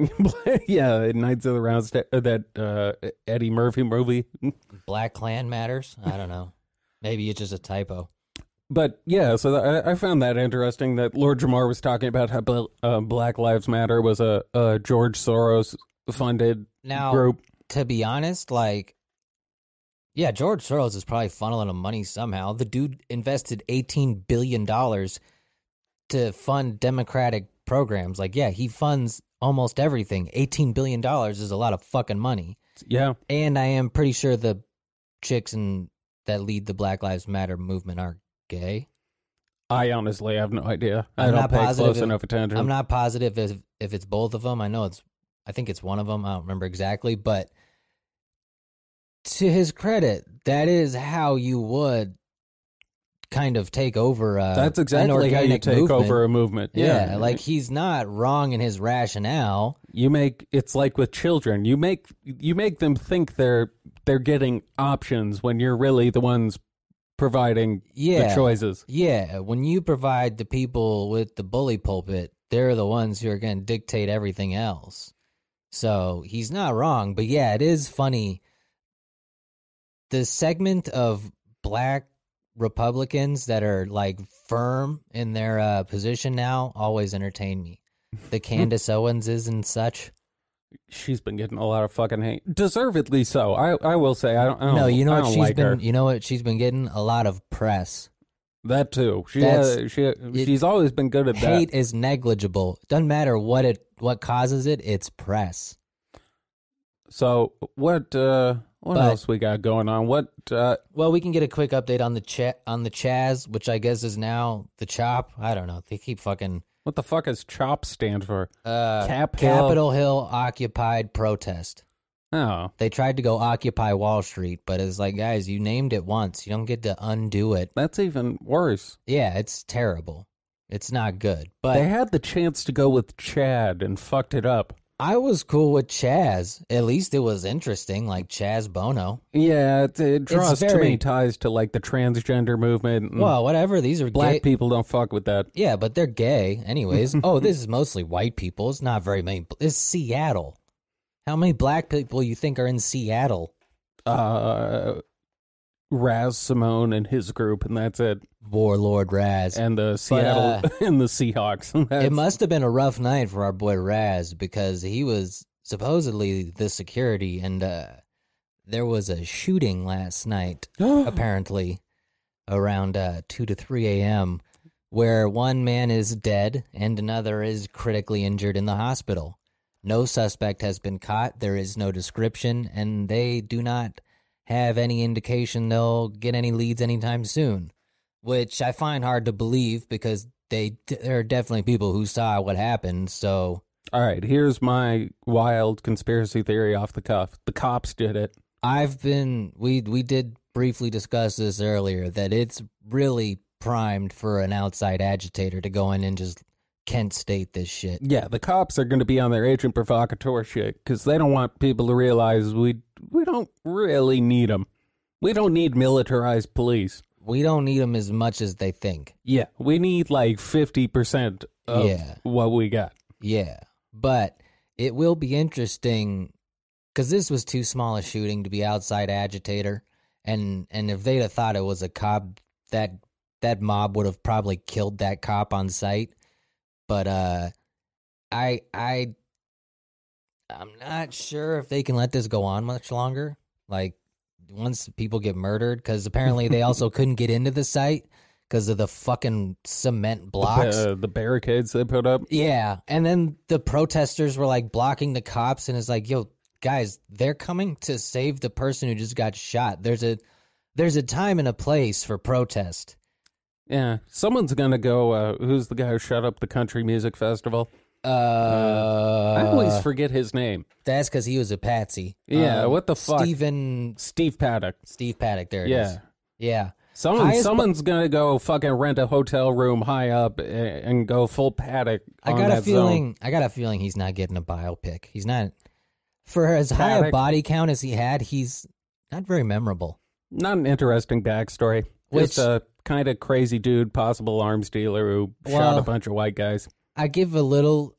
C: yeah, Knights of the Round Sta- uh, that uh, Eddie Murphy movie.
B: black clan matters i don't know maybe it's just a typo
C: But yeah, so th- I, I found that interesting that Lord Jamar was talking about how bl- uh, Black Lives Matter was a, a George Soros funded
B: now
C: group.
B: to be honest, like, yeah, George Soros is probably funneling him money somehow. The dude invested eighteen billion dollars to fund democratic programs. Like, yeah, he funds almost everything. Eighteen billion dollars is a lot of fucking money.
C: Yeah,
B: And I am pretty sure the chicks and that lead the Black Lives Matter movement are gay.
C: I honestly have no idea. I
B: I'm
C: don't
B: not
C: pay
B: positive
C: close
B: if-
C: enough attention.
B: I'm not positive if if it's both of them. I know it's I think it's one of them. I don't remember exactly, but to his credit, that is how you would kind of take over. Uh,
C: That's exactly how you take
B: movement.
C: over a movement.
B: Yeah, like he's not wrong in his rationale.
C: you make it's like with children. You make you make them think they're they're getting options when you're really the ones providing
B: Yeah,
C: the choices.
B: yeah. When you provide the people with the bully pulpit, they're the ones who are going to dictate everything else. So he's not wrong, but yeah, it is funny. The segment of black Republicans that are like firm in their uh, position now always entertain me. The (laughs) Candace Owenses and such.
C: She's been getting a lot of fucking hate, deservedly so. I I will say I don't. I don't
B: no, you know what she's
C: like
B: been.
C: her.
B: You know what she's been getting a lot of press.
C: That too. She has, she she's always been good at that.
B: Hate is negligible. Doesn't matter what it what causes it. It's press.
C: So what uh what
B: But-
C: else we got going on? What uh
B: Well, we can get a quick update on the chat on the Chaz, which I guess is now the Chop. I don't know. They keep fucking
C: what the fuck does CHOP stand for?
B: uh,
C: Cap Hill?
B: Capitol Hill occupied protest.
C: Oh,
B: They tried to go Occupy Wall Street, but it's like, guys, you named it once. You don't get to undo it.
C: that's even worse.
B: Yeah, it's terrible. It's not good. But
C: they had the chance to go with Chad and fucked it up.
B: I was cool with Chaz. At least it was interesting, like Chaz Bono.
C: Yeah, it, it draws too
B: very-
C: many ties to like the transgender movement. and
B: Well, whatever. These are
C: black
B: gay.
C: people don't fuck with that.
B: Yeah, but they're gay, anyways. (laughs) oh, this is mostly white people. It's not very many. It's Seattle. How many black people you think are in Seattle?
C: Uh, Raz Simone and his group, and that's it.
B: Warlord Raz.
C: And the Seattle
B: uh, (laughs)
C: and the Seahawks.
B: it must have been a rough night for our boy Raz because he was supposedly the security, and uh, there was a shooting last night, (gasps) apparently, around uh, 2 to 3 a.m., where one man is dead and another is critically injured in the hospital. No suspect has been caught. There is no description, and they do not have any indication they'll get any leads anytime soon, which I find hard to believe because they there are definitely people who saw what happened. So
C: All right, here's my wild conspiracy theory off the cuff. The cops did it.
B: I've been we we did briefly discuss this earlier that it's really primed for an outside agitator to go in and just Kent State this shit.
C: Yeah, the cops are going to be on their agent provocateur shit because they don't want people to realize we we don't really need them. We don't need militarized police.
B: We don't need them as much as they think.
C: Yeah, we need like fifty percent of
B: Yeah.
C: what we got.
B: Yeah, but it will be interesting because this was too small a shooting to be outside agitator, and and if they'd have thought it was a cop, that that mob would have probably killed that cop on sight. But uh, I I I'm not sure if they can let this go on much longer. Like once people get murdered, because apparently they also (laughs) couldn't get into the site because of the fucking cement blocks.
C: Uh, the barricades they put up.
B: Yeah, and then the protesters were like blocking the cops, and it's like, yo, guys, they're coming to save the person who just got shot. There's a there's a time and a place for protest.
C: Yeah, someone's gonna go. Uh, who's the guy who shut up the country music festival?
B: Uh,
C: I always forget his name.
B: that's because he was a patsy.
C: Yeah,
B: Um,
C: what the fuck?
B: Stephen
C: Steve Paddock.
B: Steve Paddock. There it is.
C: Yeah.
B: yeah.
C: Someone,
B: Highest-
C: someone's gonna go fucking rent a hotel room high up a- and go full paddock.
B: I
C: on
B: got a
C: that
B: feeling.
C: zone.
B: I got a feeling he's not getting a biopic. He's not. For as high a body count as he had, he's not very memorable.
C: Not an interesting backstory.
B: Which-
C: Just a kind of crazy dude, possible arms dealer who shot a bunch of white guys.
B: I give a little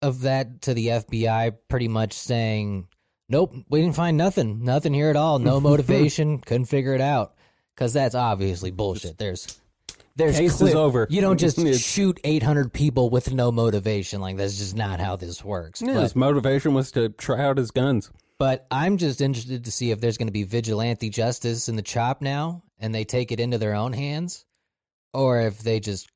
B: of that to the FBI, pretty much saying, "Nope, we didn't find nothing, nothing here at all. No (laughs) motivation, couldn't figure it out." Because that's obviously bullshit. There's, there's
C: Case is over.
B: You don't (laughs) just shoot 800 people with no motivation. Like that's just not how this works.
C: Yeah,
B: But,
C: his motivation was to try out his guns.
B: but I'm just interested to see if there's going to be vigilante justice in the chop now, and they take it into their own hands, or if they just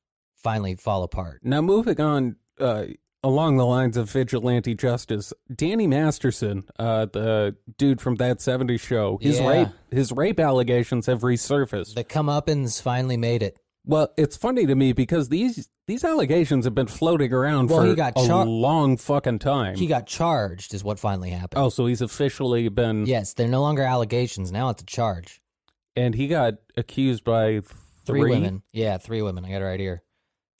B: finally fall apart.
C: Now, moving on uh, along the lines of vigilante justice, Danny Masterson, uh, the dude from that '70s show, his
B: Yeah.
C: rape his rape allegations have resurfaced.
B: The comeuppance finally made it.
C: well, it's funny to me because these these allegations have been floating around
B: Well,
C: for
B: he got
C: a long fucking time.
B: He got charged, is what finally happened.
C: oh, so he's officially been
B: Yes, they're no longer allegations. Now it's a charge.
C: and he got accused by
B: Three,
C: three,
B: women. Yeah, three women. I got it right here.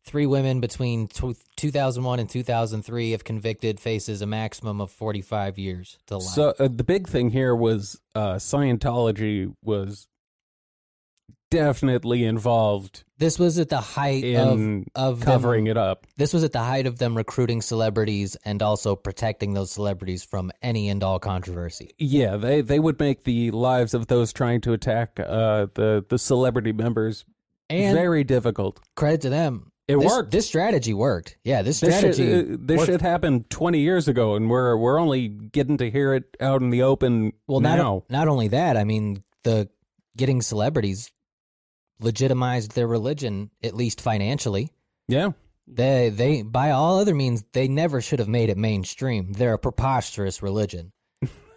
B: Three women between tw 2001 and 2003, if convicted, faces a maximum of 45 years to life.
C: So uh, the big thing here was uh, Scientology was definitely involved
B: this was at the height of, of
C: covering
B: them,
C: it up.
B: This was at the height of them recruiting celebrities and also protecting those celebrities from any and all controversy.
C: Yeah, they they would make the lives of those trying to attack uh, the the celebrity members
B: And
C: very difficult.
B: credit to them.
C: It
B: this,
C: worked.
B: This strategy worked. Yeah, this
C: This shit,
B: strategy.
C: uh, this shit happened 20 years ago, and we're we're only getting to hear it out in the open
B: Well,
C: now.
B: not not only that, I mean, the getting celebrities legitimized their religion at least financially.
C: yeah,
B: They they by all other means they never should have made it mainstream. They're a preposterous religion.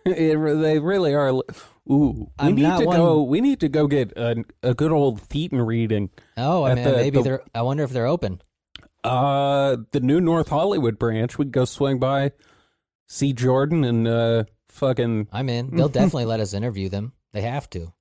B: (laughs)
C: it, they really are. Ooh, we
B: I'm
C: need
B: not
C: to
B: one-
C: go. We need to go get a, a good old Thetan reading.
B: Oh, I
C: At
B: mean,
C: the-
B: maybe
C: the-
B: they're. I wonder if they're open.
C: Uh, the new North Hollywood branch. We could go swing by, see Jordan, and uh, fucking
B: I'm in. They'll (laughs) definitely let us interview them. They have to.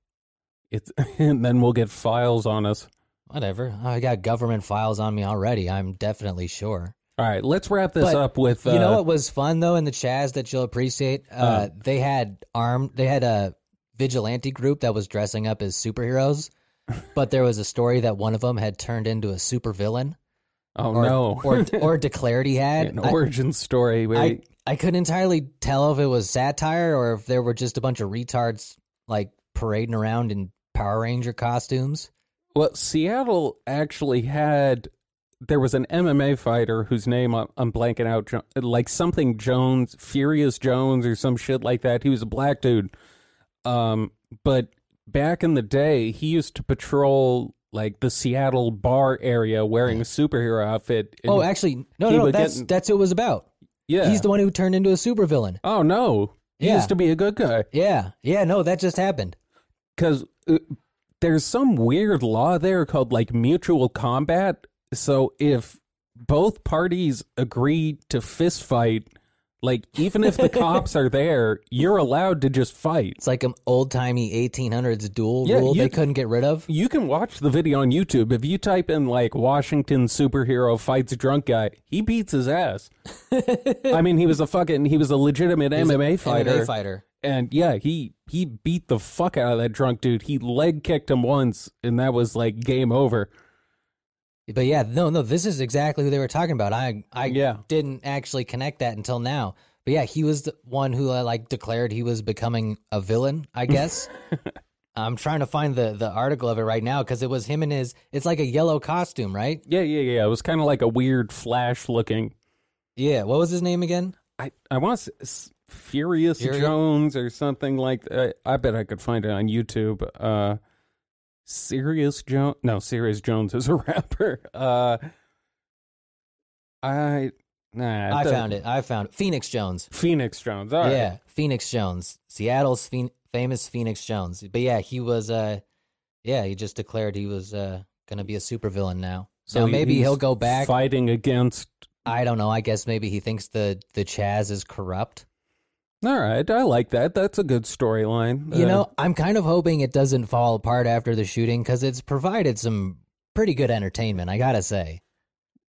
C: it's (laughs) and then we'll get files on us.
B: Whatever. I got government files on me already. I'm definitely sure.
C: All right, let's wrap this
B: But
C: up with uh,
B: you know what was fun though in the Chaz that you'll appreciate? Uh,
C: Uh.
B: they had armed. They had a vigilante group that was dressing up as superheroes, but there was a story that one of them had turned into a supervillain,
C: Oh
B: or
C: no.
B: or (laughs) or declared he had.
C: an
B: I-
C: origin story where
B: I, I couldn't entirely tell if it was satire or if there were just a bunch of retards like parading around in Power Ranger costumes.
C: Well, Seattle actually had. There was an MMA fighter whose name I'm, I'm blanking out, like something Jones, Furious Jones, or some shit like that. He was a black dude. Um, but back in the day, he used to patrol like the Seattle bar area wearing a superhero outfit.
B: oh, actually, no, no, no
C: get
B: that's
C: in-
B: that's what it was about.
C: yeah.
B: He's the one who turned into a supervillain.
C: oh no, he
B: Yeah.
C: used to be a good guy.
B: Yeah, yeah, no, that just happened.
C: because uh, there's some weird law there called like mutual combat. So if both parties agree to fist fight, like even if the (laughs) cops are there, you're allowed to just fight.
B: It's like an old timey 1800s duel
C: Yeah,
B: rule
C: you-
B: they couldn't get rid of.
C: You can watch the video on YouTube. If you type in like Washington superhero fights drunk guy, he beats his ass. I mean, he was a fucking he was a legitimate
B: He's
C: MMA fighter.
B: MMA fighter.
C: And yeah, he he beat the fuck out of that drunk dude. He leg kicked him once, and that was like game over.
B: But yeah, no, no, this is exactly who they were talking about. I, I
C: Yeah.
B: didn't actually connect that until now. But yeah, he was the one who uh, like declared he was becoming a villain. I (laughs) guess. I'm trying to find the the article of it right now because it was him and his. It's like a yellow costume, right?
C: Yeah, yeah, yeah. It was kind of like a weird flash looking.
B: Yeah. What was his name again?
C: I I want to s- Furious
B: Fury-
C: Jones or something like that. I bet I could find it on YouTube. Uh, Sirius Jones. No, Serious Jones is a (laughs) rapper. Uh, I nah.
B: I
C: the-
B: found it. I found it. Phoenix Jones.
C: Phoenix Jones. All right.
B: Yeah, Phoenix Jones, Seattle's phen- famous Phoenix Jones. But yeah, he was. uh Yeah, he just declared he was uh gonna be a supervillain now. So now maybe he'll go back.
C: fighting against.
B: I don't know. I guess maybe he thinks the the Chaz is corrupt.
C: All right, I like that. That's a good storyline.
B: You
C: Uh,
B: know, I'm kind of hoping it doesn't fall apart after the shooting because it's provided some pretty good entertainment. I gotta say.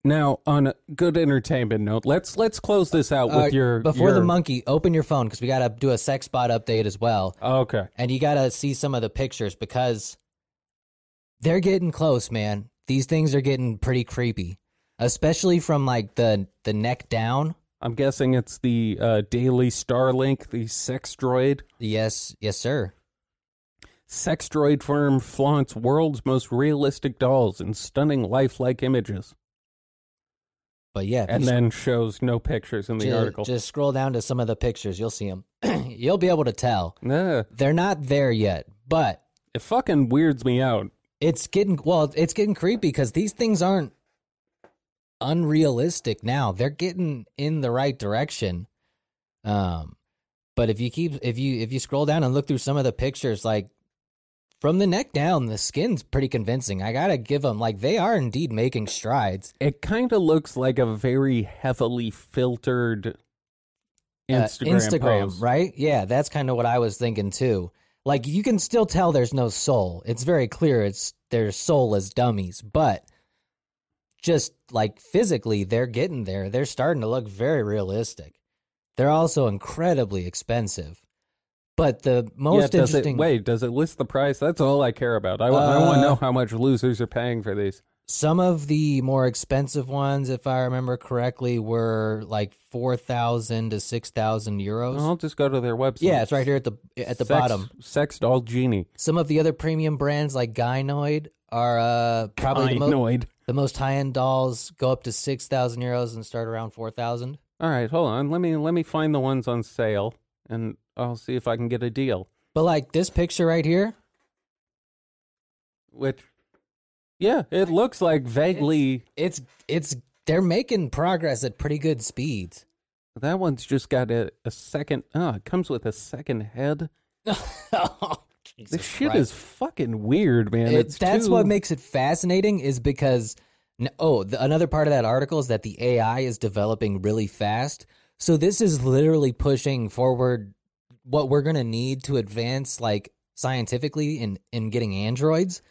C: Now, on a good entertainment note, let's let's close this out with
B: Uh,
C: your
B: before the monkey, open your phone because we gotta do a sex bot update as well.
C: Okay.
B: and you gotta see some of the pictures because they're getting close, man. These things are getting pretty creepy, especially from like the the neck down.
C: I'm guessing it's the uh, Daily Starlink, the sex droid.
B: Yes, yes, sir.
C: Sex droid firm flaunts world's most realistic dolls and stunning lifelike images,
B: But yeah,
C: and then shows no pictures in the
B: ju-
C: article.
B: just scroll down to some of the pictures, you'll see them. (clears throat) you'll be able to tell
C: Nah,
B: they're not there yet, but
C: it fucking weirds me out.
B: it's getting well. It's getting creepy because these things aren't unrealistic now. They're getting in the right direction. Um, but if you keep if you if you scroll down and look through some of the pictures, like from the neck down, the skin's pretty convincing. I gotta give them like they are indeed making strides.
C: It kind of looks like a very heavily filtered
B: Uh,
C: Instagram,
B: Instagram,
C: post.
B: right? Yeah, that's kind of what I was thinking too. Like you can still tell there's no soul. It's very clear it's their soul as dummies, but just like physically they're getting there. They're starting to look very realistic. They're also incredibly expensive. But the most
C: yeah, does
B: interesting
C: it, wait, does it list the price? That's all I care about. I, want to
B: Uh,
C: know how much losers are paying for these.
B: some of the more expensive ones, if I remember correctly, were like four thousand to six thousand euros.
C: I'll just go to their website.
B: yeah, it's right here at the at the
C: Sex-
B: bottom.
C: Sex doll genie.
B: Some of the other premium brands like Gynoid are uh, probably the, mo-
C: Gynoid.
B: The most high end dolls go up to six thousand euros and start around four thousand.
C: All right, hold on. Let me let me find the ones on sale, and I'll see if I can get a deal.
B: But like this picture right here,
C: Which, yeah, it looks like vaguely.
B: it's it's they're making progress at pretty good speeds.
C: That one's just got a, a second. Oh, it comes with a second head.
B: oh, (laughs) (laughs)
C: This shit
B: Christ.
C: is fucking weird, man.
B: It-
C: it's
B: that's
C: too-
B: what makes it fascinating is because oh the, another part of that article is that the ai is developing really fast so this is literally pushing forward what we're gonna need to advance like scientifically in in getting androids,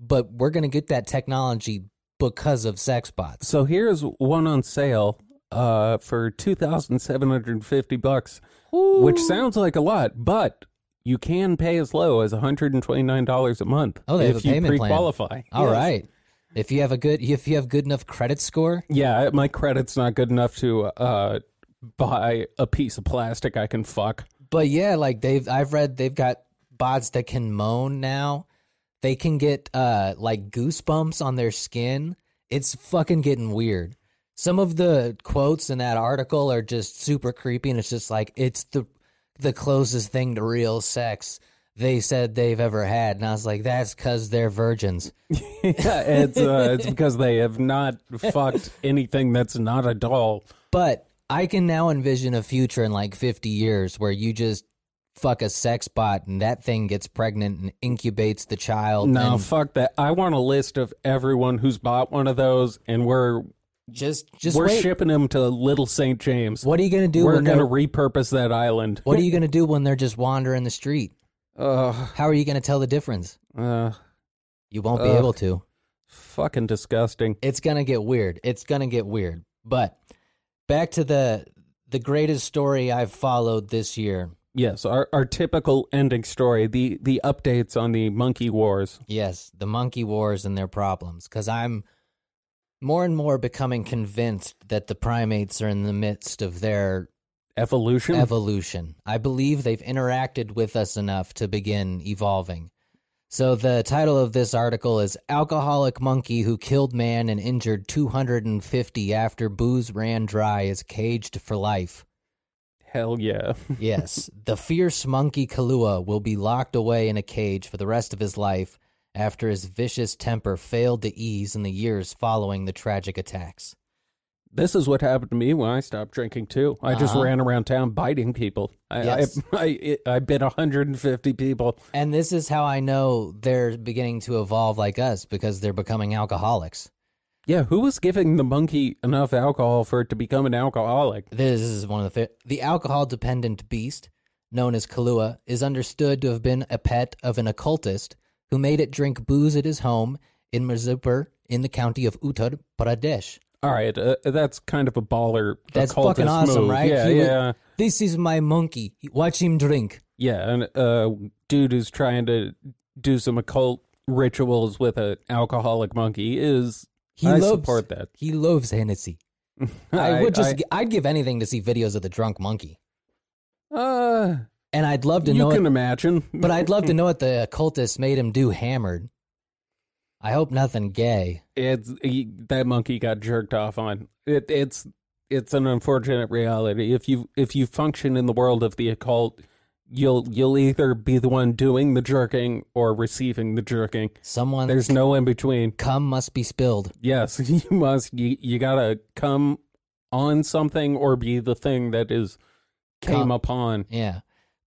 B: but we're gonna get that technology because of sex bots.
C: So here's one on sale uh, for two thousand seven hundred and fifty bucks, which sounds like a lot, but you can pay as low as one hundred and twenty nine dollars a month.
B: Oh,
C: if you
B: payment plan.
C: pre-qualify.
B: All
C: Yes.
B: right. If you have a good if you have good enough credit score,
C: Yeah, my credit's not good enough to uh, buy a piece of plastic I can fuck.
B: But yeah, like they've I've read they've got bots that can moan now. They can get uh like goosebumps on their skin. It's fucking getting weird. Some of the quotes in that article are just super creepy and it's just like it's the the closest thing to real sex they said they've ever had. And I was like, that's cause they're virgins. (laughs)
C: yeah, it's uh, it's because they have not fucked anything that's not a doll.
B: But I can now envision a future in like 50 years where you just fuck a sex bot and that thing gets pregnant and incubates the child.
C: No,
B: and
C: fuck that. I want a list of everyone who's bought one of those, and we're
B: just just
C: we're
B: wait.
C: shipping them to Little St. James.
B: What are you gonna do
C: we're
B: when
C: gonna repurpose that island.
B: What are you gonna do when they're just wandering the street?
C: Ugh,
B: How are you gonna tell the difference?
C: uh,
B: You won't be
C: Ugh.
B: able to.
C: fucking disgusting.
B: It's gonna get weird. It's gonna get weird. But back to the the greatest story I've followed this year.
C: Yes, our our typical ending story. The the updates on the monkey wars.
B: Yes, the monkey wars and their problems. Because I'm more and more becoming convinced that the primates are in the midst of their
C: Evolution.
B: evolution. I believe they've interacted with us enough to begin evolving. So the title of this article is Alcoholic Monkey Who Killed Man and Injured 250 After Booze Ran Dry is Caged for Life.
C: Hell yeah.
B: Yes, (laughs) the fierce monkey Kalua will be locked away in a cage for the rest of his life after his vicious temper failed to ease in the years following the tragic attacks.
C: This is what happened to me when I stopped drinking too. I just
B: Uh-huh.
C: ran around town biting people. I
B: Yes. (laughs)
C: I, I I bit 150 people.
B: And this is how I know they're beginning to evolve like us because they're becoming alcoholics.
C: Yeah, who was giving the monkey enough alcohol for it to become an alcoholic?
B: This is one of the the alcohol dependent beast known as Kalua is understood to have been a pet of an occultist who made it drink booze at his home in Mirzapur in the county of Uttar Pradesh.
C: All right, uh, that's kind of a baller.
B: That's fucking awesome,
C: move.
B: right?
C: Yeah,
B: He would-
C: yeah,
B: This is my monkey. Watch him drink.
C: yeah. And uh, dude who's trying to do some occult rituals with an alcoholic monkey is.
B: He
C: I
B: loves,
C: support that.
B: He loves Hennessy. (laughs) I, would just, I, would give anything to see videos of the drunk monkey,
C: uh,
B: and I'd love to
C: you
B: know.
C: You can
B: It,
C: imagine,
B: but I'd love to know what the occultist made him do hammered. I hope nothing gay.
C: it's he, that monkey got jerked off on. It, it's it's an unfortunate reality. If you if you function in the world of the occult, you'll you'll either be the one doing the jerking or receiving the jerking.
B: Someone
C: There's no in between.
B: cum must be spilled.
C: Yes, (laughs) you must. You, you gotta come on something or be the thing that is came
B: Come-
C: upon.
B: Yeah.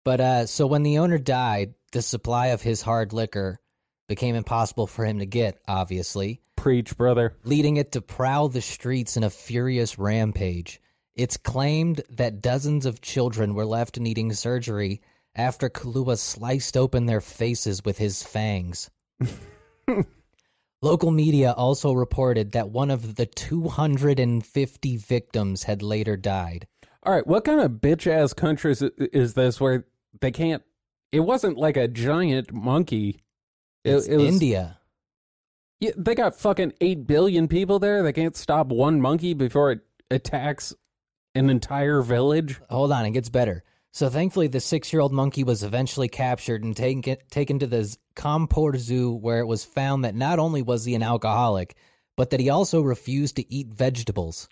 B: But uh so when the owner died, the supply of his hard liquor became impossible for him to get, obviously,
C: Preach, brother.
B: leading it to prowl the streets in a furious rampage. It's claimed that dozens of children were left needing surgery after Kalua sliced open their faces with his fangs. (laughs) Local media also reported that one of the 250 victims had later died.
C: All right, what kind of bitch ass country is, is this where they can't? It wasn't like a giant monkey. It,
B: It's
C: it was,
B: India.
C: Yeah, they got fucking eight billion people there. They can't stop one monkey before it attacks an entire village.
B: Hold on, it gets better. So thankfully, the six-year-old monkey was eventually captured and taken taken to the Kanpur Zoo, where it was found that not only was he an alcoholic, but that he also refused to eat vegetables.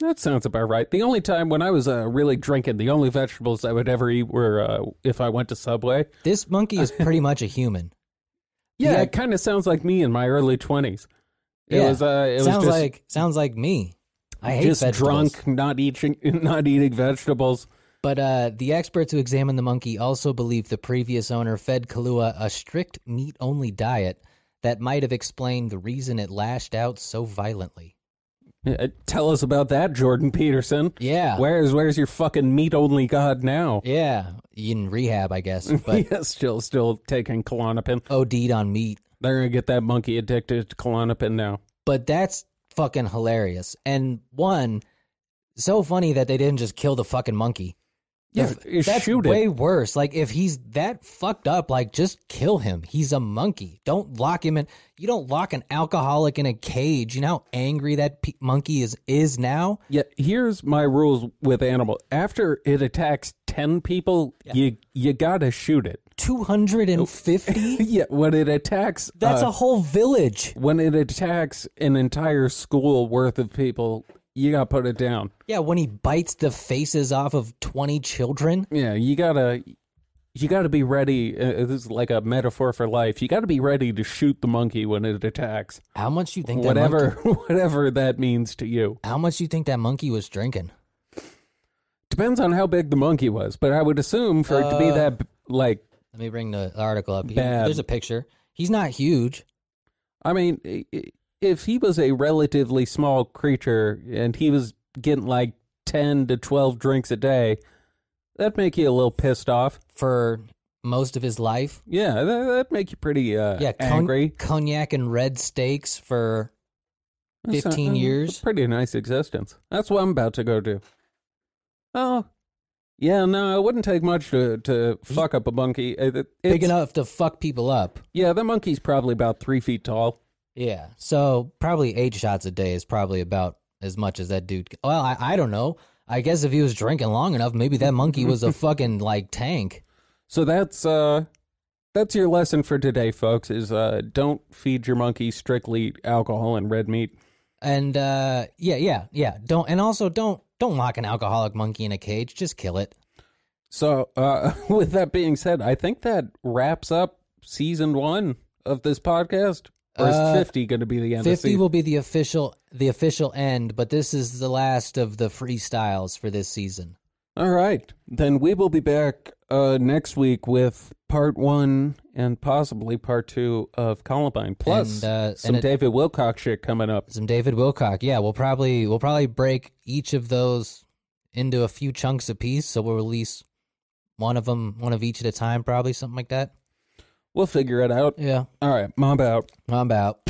C: That sounds about right. The only time when I was uh, really drinking, the only vegetables I would ever eat were uh, if I went to Subway.
B: This monkey is (laughs) pretty much a human.
C: Yeah,
B: Yeah.
C: it kind of sounds like me in my early twenties. It
B: Yeah.
C: was. Uh, it
B: sounds
C: was just,
B: like sounds like me. I hate
C: just
B: vegetables.
C: drunk, not eating, (laughs) not eating vegetables.
B: But uh, the experts who examined the monkey also believe the previous owner fed Kalua a strict meat-only diet that might have explained the reason it lashed out so violently.
C: Uh, Tell us about that, Jordan Peterson.
B: Yeah.
C: Where's where's your fucking meat only god now?
B: Yeah. In rehab, I guess. (laughs) But
C: yeah, still still taking Klonopin.
B: OD'd on meat.
C: They're gonna get that monkey addicted to Klonopin now.
B: But that's fucking hilarious. And one, so funny that they didn't just kill the fucking monkey.
C: Yeah,
B: If- that's
C: shoot it.
B: way worse. Like if he's that fucked up, like just kill him. He's a monkey. Don't lock him in. You don't lock an alcoholic in a cage. You know how angry that pe- monkey is is now.
C: Yeah, here's my rules with animal. After it attacks ten people, you you gotta shoot it.
B: Two hundred and fifty. (laughs)
C: Yeah, when it attacks,
B: That's
C: uh,
B: a whole village.
C: when it attacks an entire school worth of people, you gotta put it down.
B: Yeah, when he bites the faces off of twenty children.
C: Yeah, you gotta you gotta be ready. Uh, this is like a metaphor for life. You gotta be ready to shoot the monkey when it attacks,
B: How much you think that
C: whatever
B: monkey, (laughs)
C: whatever that means to you.
B: How much you think that monkey was drinking?
C: Depends on how big the monkey was, but I would assume for it to be
B: Uh,
C: that like
B: Let me bring the article up. He-
C: Bad.
B: there's a picture. He's not huge.
C: I mean, if he was a relatively small creature and he was getting like 10 to 12 drinks a day, that'd make you a little pissed off.
B: for most of his life.
C: Yeah, that, that'd make you pretty uh,
B: Yeah, con-
C: angry.
B: cognac and red steaks for
C: That's a-
B: 15
C: uh,
B: years.
C: pretty nice existence. That's what I'm about to go do. Oh, yeah, no, it wouldn't take much to, to fuck up a monkey. Uh, it-
B: big enough to fuck people up.
C: Yeah, the monkey's probably about three feet tall.
B: Yeah. So probably eight shots a day is probably about as much as that dude. Well, I, I don't know. I guess if he was drinking long enough, maybe that monkey was a (laughs) fucking like tank.
C: So that's uh that's your lesson for today, folks, is uh don't feed your monkey strictly alcohol and red meat.
B: And uh, yeah, yeah, yeah. Don't and also don't don't lock an alcoholic monkey in a cage. Just kill it.
C: So uh (laughs) with that being said, I think that wraps up season one of this podcast. Or is
B: Uh,
C: fifty gonna be the end
B: Fifty will be the official the official end, but this is the last of the freestyles for this season.
C: All right. Then we will be back uh next week with part one and possibly part two of Columbine. Plus
B: And, uh,
C: some
B: and it-
C: David Wilcock shit coming up.
B: Some David Wilcock. Yeah, we'll probably we'll probably break each of those into a few chunks apiece. So we'll release one of them, one of each at a time, probably something like that.
C: We'll figure it out.
B: Yeah,
C: All right, mob out.
B: I'm about.